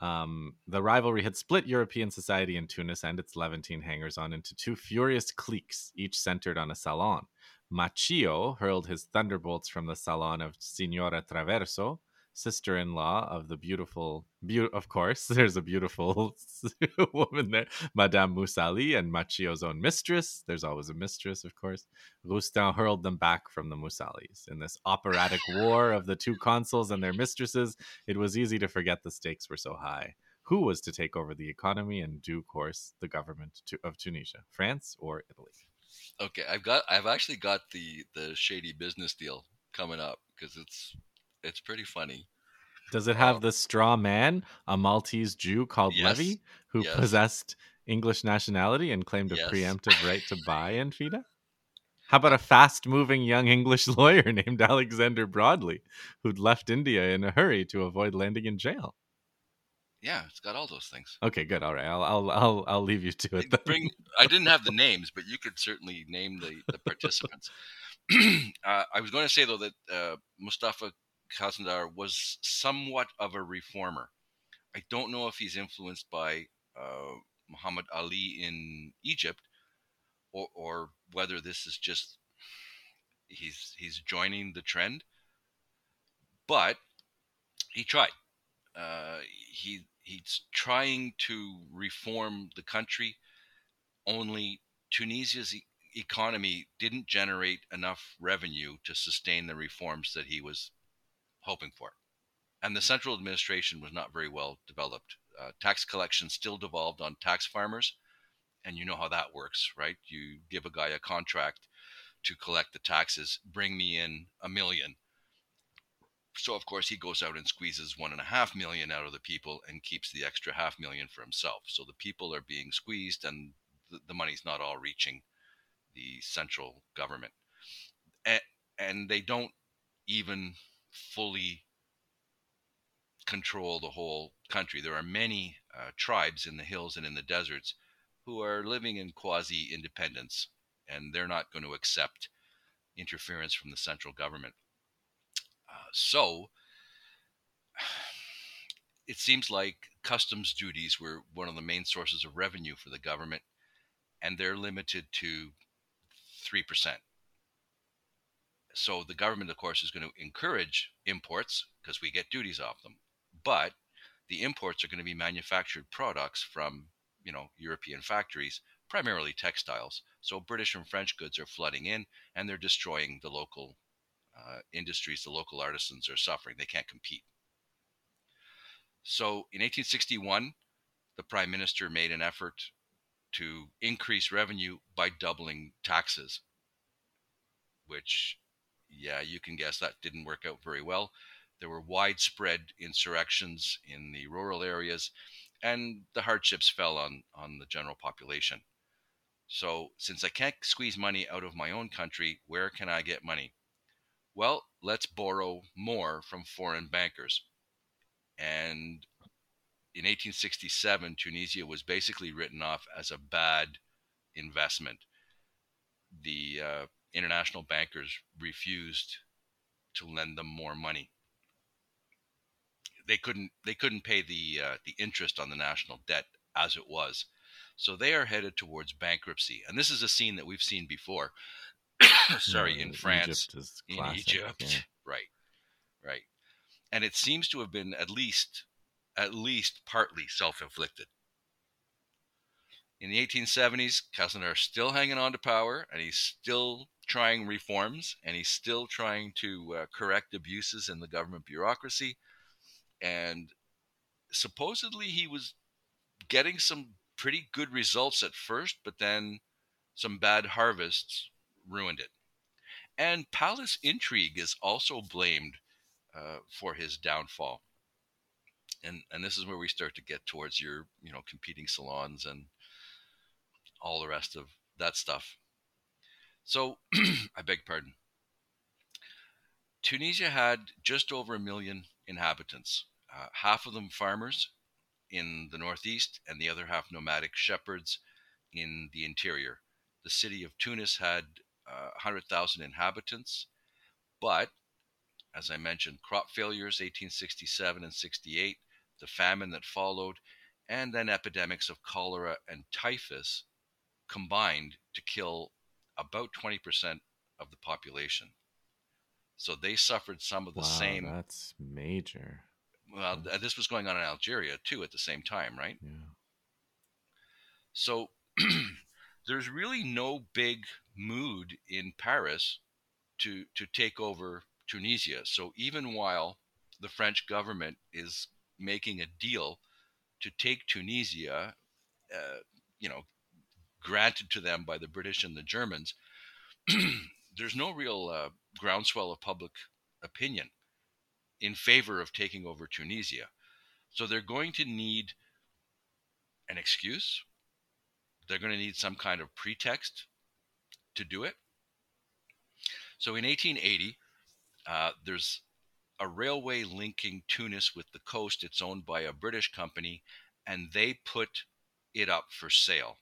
Um, the rivalry had split European society in Tunis and its Levantine hangers on into two furious cliques, each centered on a salon. Maccio hurled his thunderbolts from the salon of Signora Traverso, sister in law of the beautiful, be- of course, [laughs] there's a beautiful [laughs] woman there, Madame Musali, and Maccio's own mistress. There's always a mistress, of course. Roustan hurled them back from the Musalis. In this operatic war of the two consuls and their mistresses, it was easy to forget the stakes were so high. Who was to take over the economy and, due course, the government to, of Tunisia, France or Italy? Okay, I've got, I've actually got the the shady business deal coming up because it's it's pretty funny. Does it have um, the straw man, a Maltese Jew called yes, Levy, who yes. possessed English nationality and claimed a yes. preemptive right to [laughs] buy Enfida? How about a fast moving young English [laughs] lawyer named Alexander Broadley, who'd left India in a hurry to avoid landing in jail? Yeah, it's got all those things. Okay, good. All right, I'll I'll I'll, I'll leave you to it. Then. Bring. I didn't have the names, but you could certainly name the the [laughs] participants. [clears throat] uh, I was going to say though that uh, Mustafa Khaznadar was somewhat of a reformer. I don't know if he's influenced by uh, Muhammad Ali in Egypt, or, or whether this is just he's he's joining the trend. But he tried. Uh, he he's trying to reform the country. Only Tunisia's e- economy didn't generate enough revenue to sustain the reforms that he was hoping for. And the central administration was not very well developed. Uh, tax collection still devolved on tax farmers. And you know how that works, right? You give a guy a contract to collect the taxes, bring me in a million. So, of course, he goes out and squeezes one and a half million out of the people and keeps the extra half million for himself. So the people are being squeezed and the, the money's not all reaching the central government. And, and they don't even fully control the whole country. There are many uh, tribes in the hills and in the deserts who are living in quasi independence, and they're not going to accept interference from the central government. Uh, so, [sighs] it seems like customs duties were one of the main sources of revenue for the government, and they're limited to 3% so the government, of course, is going to encourage imports because we get duties off them. But the imports are going to be manufactured products from, you know, European factories, primarily textiles. So British and French goods are flooding in, and they're destroying the local uh, industries. The local artisans are suffering; they can't compete. So in 1861, the prime minister made an effort to increase revenue by doubling taxes, which yeah, you can guess that didn't work out very well. There were widespread insurrections in the rural areas, and the hardships fell on, on the general population. So, since I can't squeeze money out of my own country, where can I get money? Well, let's borrow more from foreign bankers. And in 1867, Tunisia was basically written off as a bad investment. The uh, international bankers refused to lend them more money. They couldn't they couldn't pay the uh, the interest on the national debt as it was. So they are headed towards bankruptcy. And this is a scene that we've seen before. [coughs] Sorry, in France, Egypt in Egypt. Yeah. Right. Right. And it seems to have been at least at least partly self-inflicted in the 1870s, Kastner is still hanging on to power and he's still trying reforms and he's still trying to uh, correct abuses in the government bureaucracy. And supposedly he was getting some pretty good results at first, but then some bad harvests ruined it. And palace intrigue is also blamed uh, for his downfall. And and this is where we start to get towards your you know competing salons and all the rest of that stuff. So [clears throat] I beg pardon. Tunisia had just over a million inhabitants, uh, half of them farmers in the northeast, and the other half nomadic shepherds in the interior. The city of Tunis had uh, 100,000 inhabitants, but as I mentioned, crop failures 1867 and 68, the famine that followed, and then epidemics of cholera and typhus combined to kill about 20% of the population. So they suffered some of the wow, same. That's major. Well, th- this was going on in Algeria too at the same time, right? Yeah. So [clears throat] there's really no big mood in Paris to to take over Tunisia. So even while the French government is making a deal to take Tunisia, uh, you know, granted to them by the British and the Germans, [clears throat] there's no real uh, groundswell of public opinion in favor of taking over Tunisia. So they're going to need an excuse. They're going to need some kind of pretext to do it. So in 1880, uh, there's a railway linking Tunis with the coast. It's owned by a British company, and they put it up for sale.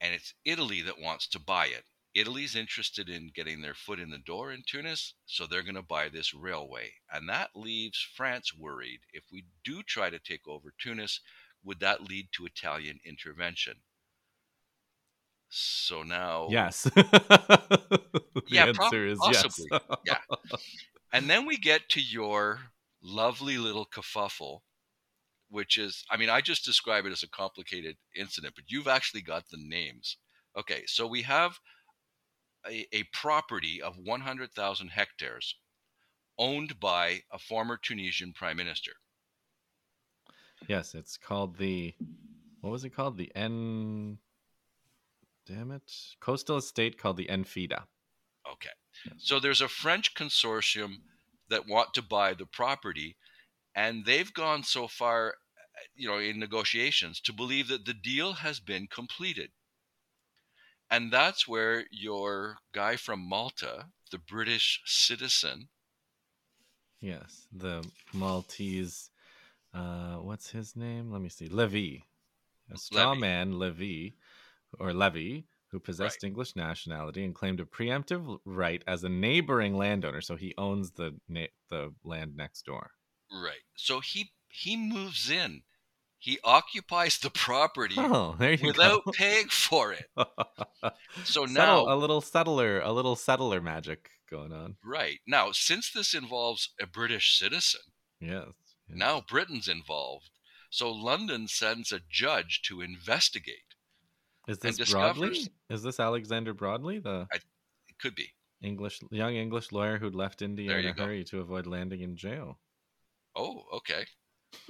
And it's Italy that wants to buy it. Italy's interested in getting their foot in the door in Tunis, so they're going to buy this railway. And that leaves France worried. If we do try to take over Tunis, would that lead to Italian intervention? So now. Yes. [laughs] the Yeah, prob- answer is possibly. yes. Yeah. And then we get to your lovely little kerfuffle, which is, I mean, I just describe it as a complicated incident, but you've actually got the names. Okay, so we have a, a property of 100,000 hectares owned by a former Tunisian prime minister. yes, it's called the. What was it called? The N. Damn it. Coastal estate called the Enfida. Okay. So there's a French consortium that want to buy the property, and they've gone so far, you know, in negotiations to believe that the deal has been completed. And that's where your guy from Malta, the British citizen, Yes, the Maltese. Uh, what's his name? Let me see. Levy, a straw Levy. man, Levy, or Levy, who possessed English nationality and claimed a preemptive right as a neighboring landowner. So he owns the na- the land next door. Right? So he he moves in, he occupies the property [laughs] Oh, without go. paying for it. [laughs] So Settle- now, a little settler, a little settler magic going on. right now, since this involves a British citizen, Yes. yes. now Britain's involved. So London sends a judge to investigate. is this Broadley? discovers- Is this Alexander Broadley, the It could be. English young English lawyer who'd left India in a go. hurry to avoid landing in jail? Oh, okay.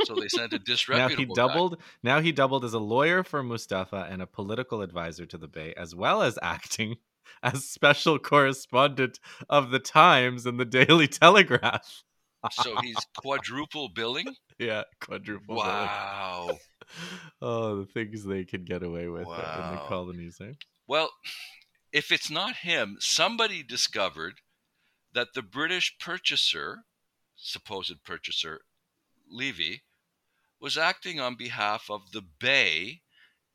So they sent a disreputable. [laughs] now he guy. doubled now he doubled as a lawyer for Mustafa and a political advisor to the Bey, as well as acting [laughs] as special correspondent of the Times and the Daily Telegraph. So he's [laughs] quadruple billing. Yeah, quadruple. billing. Wow. Oh, the things they can get away with in the colonies, eh? Well, if it's not him, somebody discovered that the British purchaser, supposed purchaser, Levy, was acting on behalf of the Bey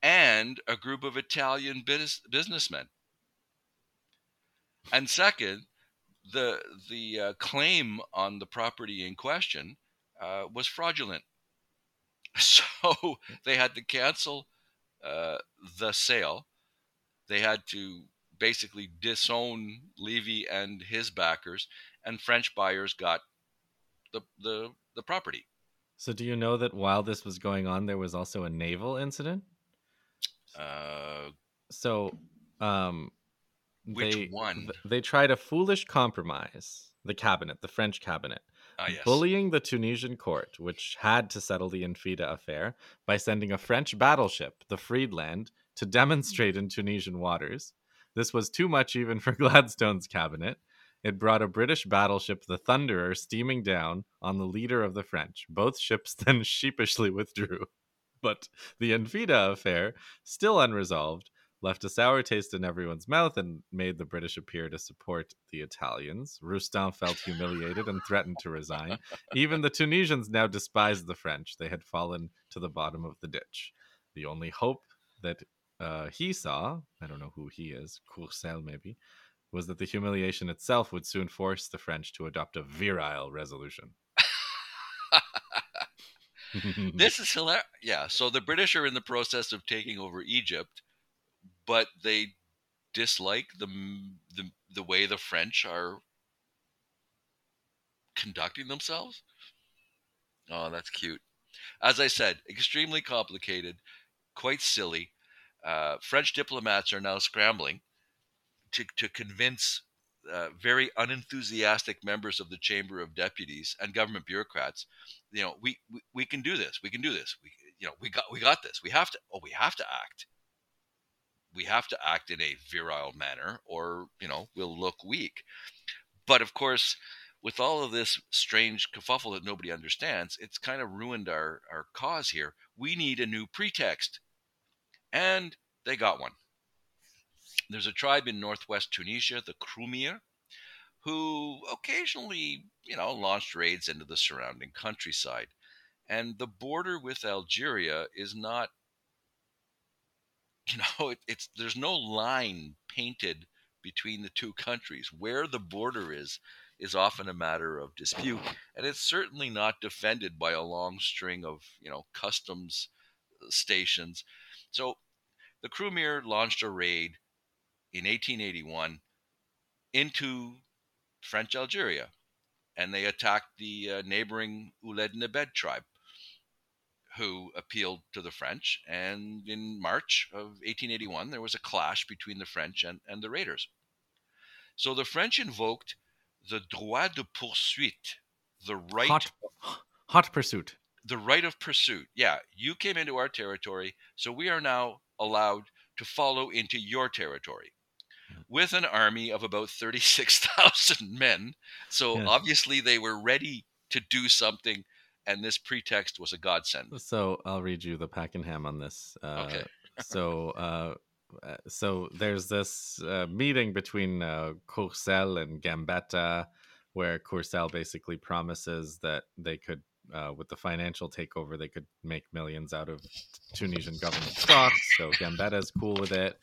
and a group of Italian business, businessmen. And second, the the uh, claim on the property in question uh, was fraudulent, [laughs] so they had to cancel uh, the sale. They had to basically disown Levy and his backers, and French buyers got the the the property. So, do you know that while this was going on, there was also a naval incident? Uh, So, um, Which they, one? th- they tried a foolish compromise. The cabinet, the French cabinet, Ah, yes. bullying the Tunisian court, which had to settle the Enfida affair by sending a French battleship, the Friedland, to demonstrate in Tunisian waters. This was too much even for [laughs] Gladstone's cabinet. It brought a British battleship, the Thunderer, steaming down on the leader of the French. Both ships [laughs] then sheepishly withdrew. But the Enfida affair, still unresolved, left a sour taste in everyone's mouth and made the British appear to support the Italians. Roustan felt humiliated and threatened to resign. Even the Tunisians now despised the French. They had fallen to the bottom of the ditch. The only hope that uh, he saw, I don't know who he is, Courcelle maybe, was that the humiliation itself would soon force the French to adopt a virile resolution. [laughs] [laughs] this is hilarious. Yeah, so the British are in the process of taking over Egypt, but they dislike the the, the way the French are conducting themselves. Oh, that's cute. As I said, extremely complicated, quite silly. Uh, French diplomats are now scrambling to, to convince uh, very unenthusiastic members of the Chamber of Deputies and government bureaucrats, you know, we, we, we can do this. We can do this. We, you know, we got we got this. We have to. Oh, we have to act. We have to act in a virile manner, or you know, we'll look weak. But of course, with all of this strange kerfuffle that nobody understands, it's kind of ruined our our cause here. We need a new pretext, and they got one. There's a tribe in northwest Tunisia, the Krumir, who occasionally, you know, launched raids into the surrounding countryside. And the border with Algeria is not, you [laughs] know, it, it's there's no line painted between the two countries. Where the border is is often a matter of dispute, and it's certainly not defended by a long string of, you know, customs uh, stations. So the Krumir launched a raid in 1881 into French Algeria, and they attacked the uh, neighboring Ouled Nebed tribe, who appealed to the French. And in March of 1881, there was a clash between the French and, and the raiders. So the French invoked the droit de poursuite, the right hot, hot pursuit. The right of pursuit. Yeah, you came into our territory, so we are now allowed to follow into your territory with an army of about 36,000 [laughs] men. So yes. obviously they were ready to do something, and this pretext was a godsend. So I'll read you the Pakenham on this. Uh, okay. so, uh, uh, so there's this uh, meeting between uh, Courcelles and Gambetta, where Courcelle basically promises that they could, uh, with the financial takeover, they could make millions out of Tunisian government stocks. So Gambetta is cool with it.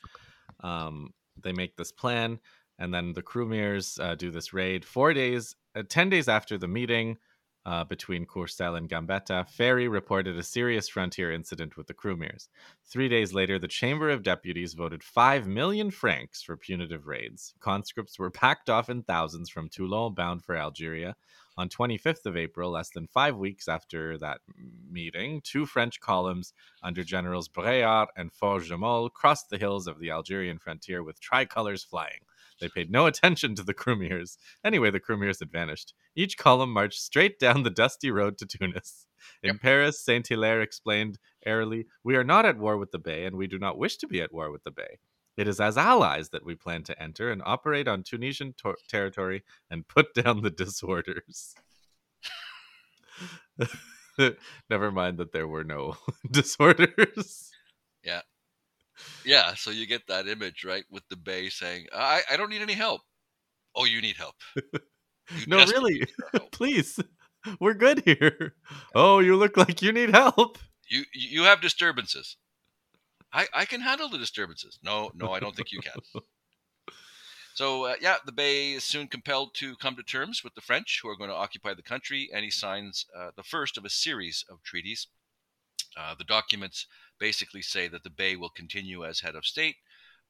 Um, they make this plan, and then the Krumirs uh, do this raid. Four days, uh, ten days after the meeting uh, between Courcelles and Gambetta, Ferry reported a serious frontier incident with the Krumirs. Three days later, the Chamber of Deputies voted five million francs for punitive raids. Conscripts were [laughs] packed off in thousands from Toulon, bound for Algeria. On 25th of April, less than five weeks after that meeting, two French columns under Generals Bréart and Forgemolle crossed the hills of the Algerian frontier with tricolors flying. They paid no attention to the Krumirs. Anyway, the Krumirs had vanished. Each column marched straight down the dusty road to Tunis. In yep. Paris, Saint Hilaire explained airily, We are not at war with the Bey, and we do not wish to be at war with the Bey. It is as allies that we plan to enter and operate on Tunisian to- territory and put [laughs] down the disorders. [laughs] Never mind that there were no [laughs] disorders. Yeah. Yeah, so you get that image, right, with the Bey saying, I, I don't need any help. Oh, you need help. You no, really. Help. Please. We're good here. Oh, you look like you need help. You you have disturbances. I, I can handle the disturbances. No, no, I don't think you can. [laughs] So, uh, yeah, the Bey is soon compelled to come to terms with the French, who are going to occupy the country, and he signs uh, the first of a series of treaties. Uh, the documents basically say that the Bey will continue as head of state,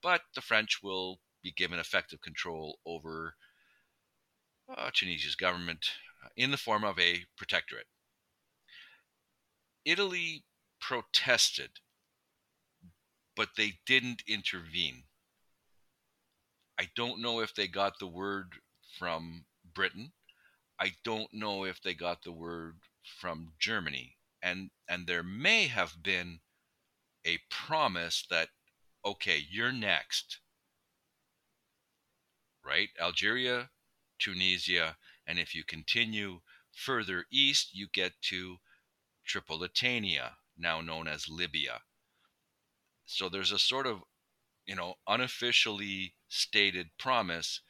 but the French will be given effective control over uh, Tunisia's government uh, in the form of a protectorate. Italy protested but they didn't intervene. I don't know if they got the word from Britain. I don't know if they got the word from Germany. And and there may have been a promise that okay, you're next. Right? Algeria, Tunisia, and if you continue further east, you get to Tripolitania, now known as Libya. So there's a sort of, you know, unofficially stated promise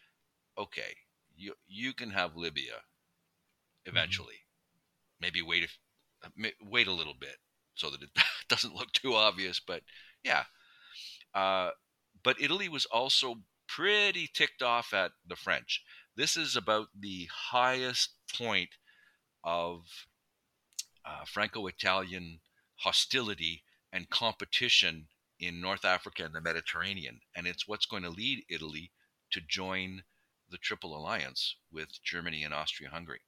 okay, you you can have Libya mm-hmm. eventually. Mm-hmm. Maybe wait a, wait a little bit so that it [laughs] doesn't look too obvious. But yeah, uh, but Italy was also pretty ticked off at the French. This is about the highest point of uh, Franco-Italian hostility and competition in North Africa and the Mediterranean, and it's what's going to lead Italy to join the Triple Alliance with Germany and Austria-Hungary.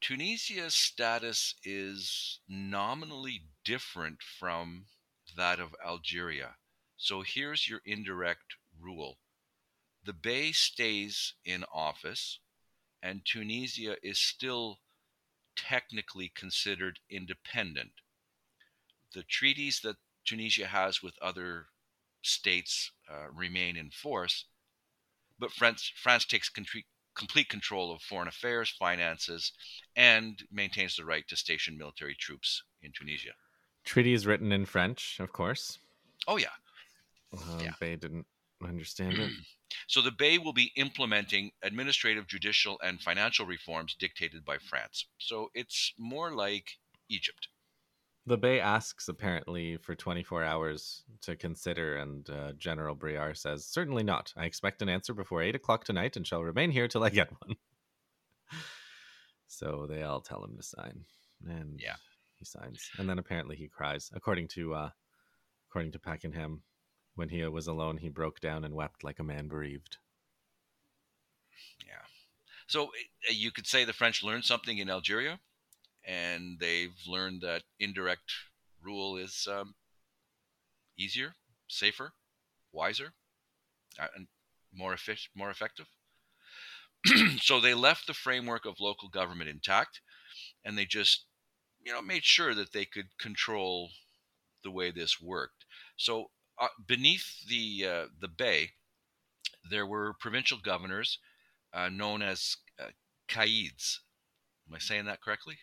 Tunisia's status is nominally different from that of Algeria. So here's your indirect rule the Bey stays in office, and Tunisia is still technically considered independent. The treaties that Tunisia has with other states uh, remain in force, but France, France takes complete control of foreign affairs, finances, and maintains the right to station military troops in Tunisia. Treaty is written in French, of course. Oh yeah. Uh, yeah. Bey didn't understand it. [clears throat] so the Bey will be implementing administrative, judicial, and financial reforms dictated by France. So it's more like Egypt. The Bey asks apparently for 24 hours to consider, and uh, General Bréart says, Certainly not. I expect an answer before 8 o'clock tonight and shall remain here till I get [laughs] one. so they all tell him to sign. And yeah. he signs. And then apparently he cries. According to uh, according to Pakenham, when he was alone, he broke down and wept like a man bereaved. Yeah. So eh, you could say the French learned something in Algeria and they've learned that indirect rule is um, easier, safer, wiser, uh, and more efficient, more effective. [clears throat] so they left the framework of local government intact, and they just, you know, made sure that they could control the way this worked. So uh, beneath the uh, the Bey, there were provincial governors uh, known as uh, Am I saying that correctly?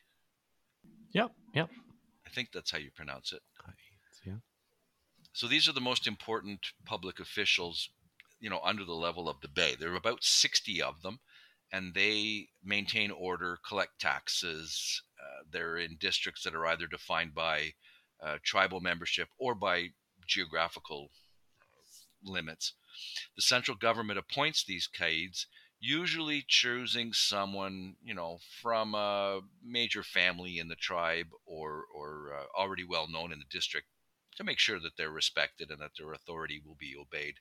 Yep, yep. I think that's how you pronounce it. Yeah. So these are the most important public officials, you know, under the level of the Bey. There are about 60 of them, and they maintain order, collect taxes. Uh, they're in districts that are either defined by uh, tribal membership or by geographical limits. The central government appoints these qaids usually choosing someone you know from a major family in the tribe or or uh, already well known in the district to make sure that they're respected and that their authority will be obeyed.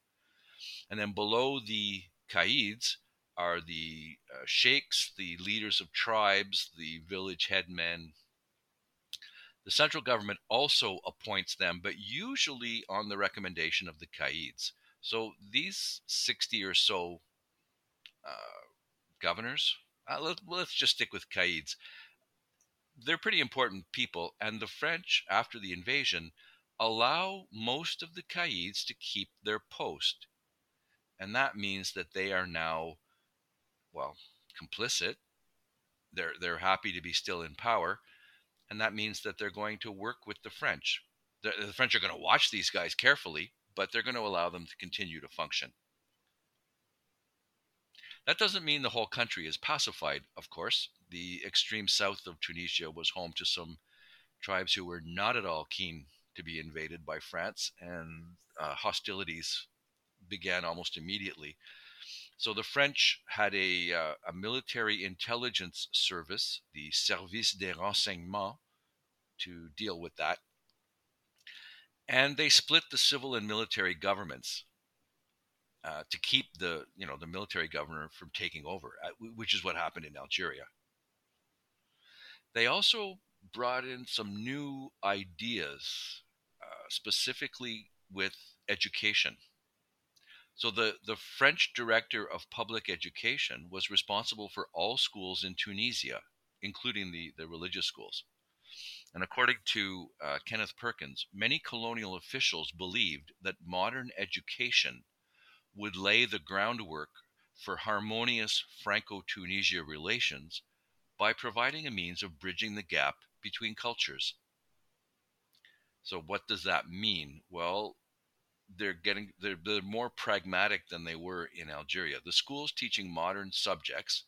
And then below the qaids are the uh, sheikhs the leaders of tribes the village headmen. The central government also appoints them but usually on the recommendation of the qaids. So these 60 or so governors. Uh, let, let's just stick with Qaids. They're pretty important people, and the French, after the invasion, allow most of the Qaids to keep their post. And that means that they are now, well, complicit. They're, they're happy to be still in power. And that means that they're going to work with the French. The, the French are going to watch these guys carefully, but they're going to allow them to continue to function. That doesn't mean the whole country is pacified, of course. The extreme south of Tunisia was home to some tribes who were not at all keen to be invaded by France, and uh, hostilities began almost immediately. So the French had a, uh, a military intelligence service, the Service des Renseignements, to deal with that. And they split the civil and military governments uh, to keep the you know the military governor from taking over, uh, which is what happened in Algeria. They also brought in some new ideas, uh, specifically with education. So the, the French director of public education was responsible for all schools in Tunisia, including the, the religious schools. And according to uh, Kenneth Perkins, many colonial officials believed that modern education would lay the groundwork for harmonious Franco Tunisia relations by providing a means of bridging the gap between cultures. So, what does that mean? Well, they're getting they're, they're more pragmatic than they were in Algeria. The schools teaching modern subjects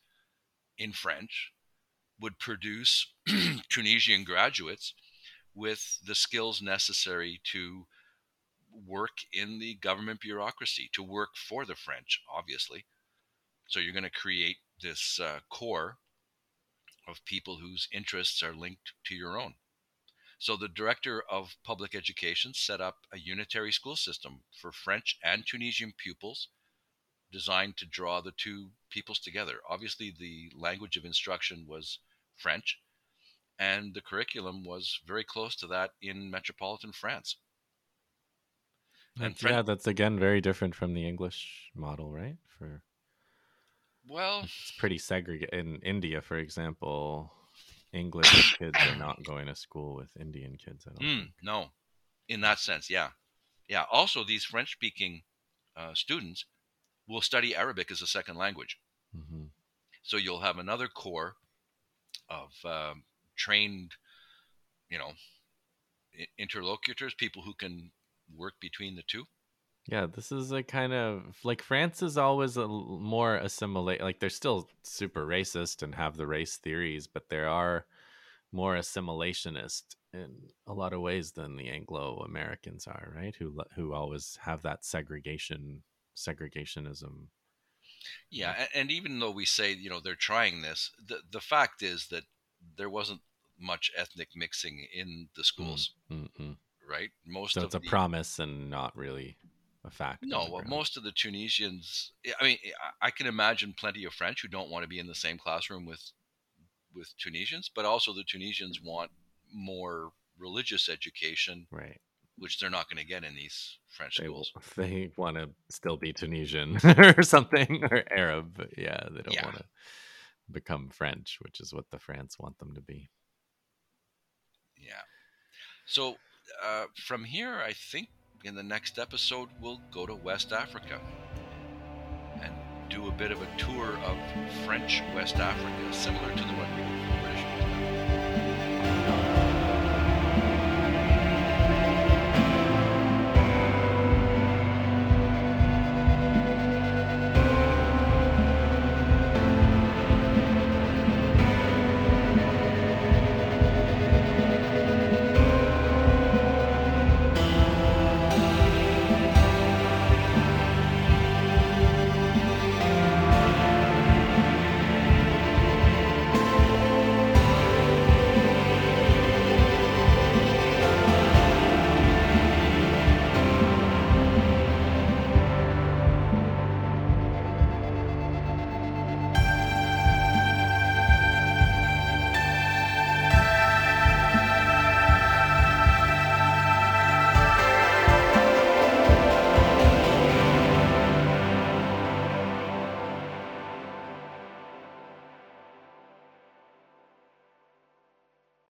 in French would produce [clears throat] Tunisian graduates with the skills necessary to work in the government bureaucracy, to work for the French, obviously. So you're going to create this uh, core of people whose interests are linked to your own. So the director of public education set up a unitary school system for French and Tunisian pupils designed to draw the two peoples together. Obviously, the language of instruction was French, and the curriculum was very close to that in metropolitan France. And yeah, that's again very different from the English model, right? For well, [laughs] it's pretty segregated in India, for example. English kids are not [coughs] going to school with Indian kids. I don't mm, No, in that sense, yeah, yeah. Also, these French-speaking uh, students will study Arabic as a second language. Mm-hmm. So you'll have another core of um, trained, you know, interlocutors, people who can work between the two. Yeah, this is a kind of like France is always a more assimilate. Like they're still super racist and have the race theories, but there are more assimilationist in a lot of ways than the Anglo Americans are, right? Who who always have that segregation, segregationism. Yeah, and, and even though we say you know they're trying this, the the fact is that there wasn't much ethnic mixing in the schools, mm-hmm. Right? Most so it's a the, promise and not really a fact. No, well, most of the Tunisians. I mean, I can imagine plenty of French who don't want to be in the same classroom with with Tunisians, but also the Tunisians want more religious education, right? Which they're not going to get in these French they, schools. [laughs] They want to still be Tunisian [laughs] or something or Arab. Yeah, they don't yeah. want to become French, which is what the France want them to be. Yeah. So uh, from here, I think in the next episode, we'll go to West Africa and do a bit of a tour of French West Africa, similar to the one we did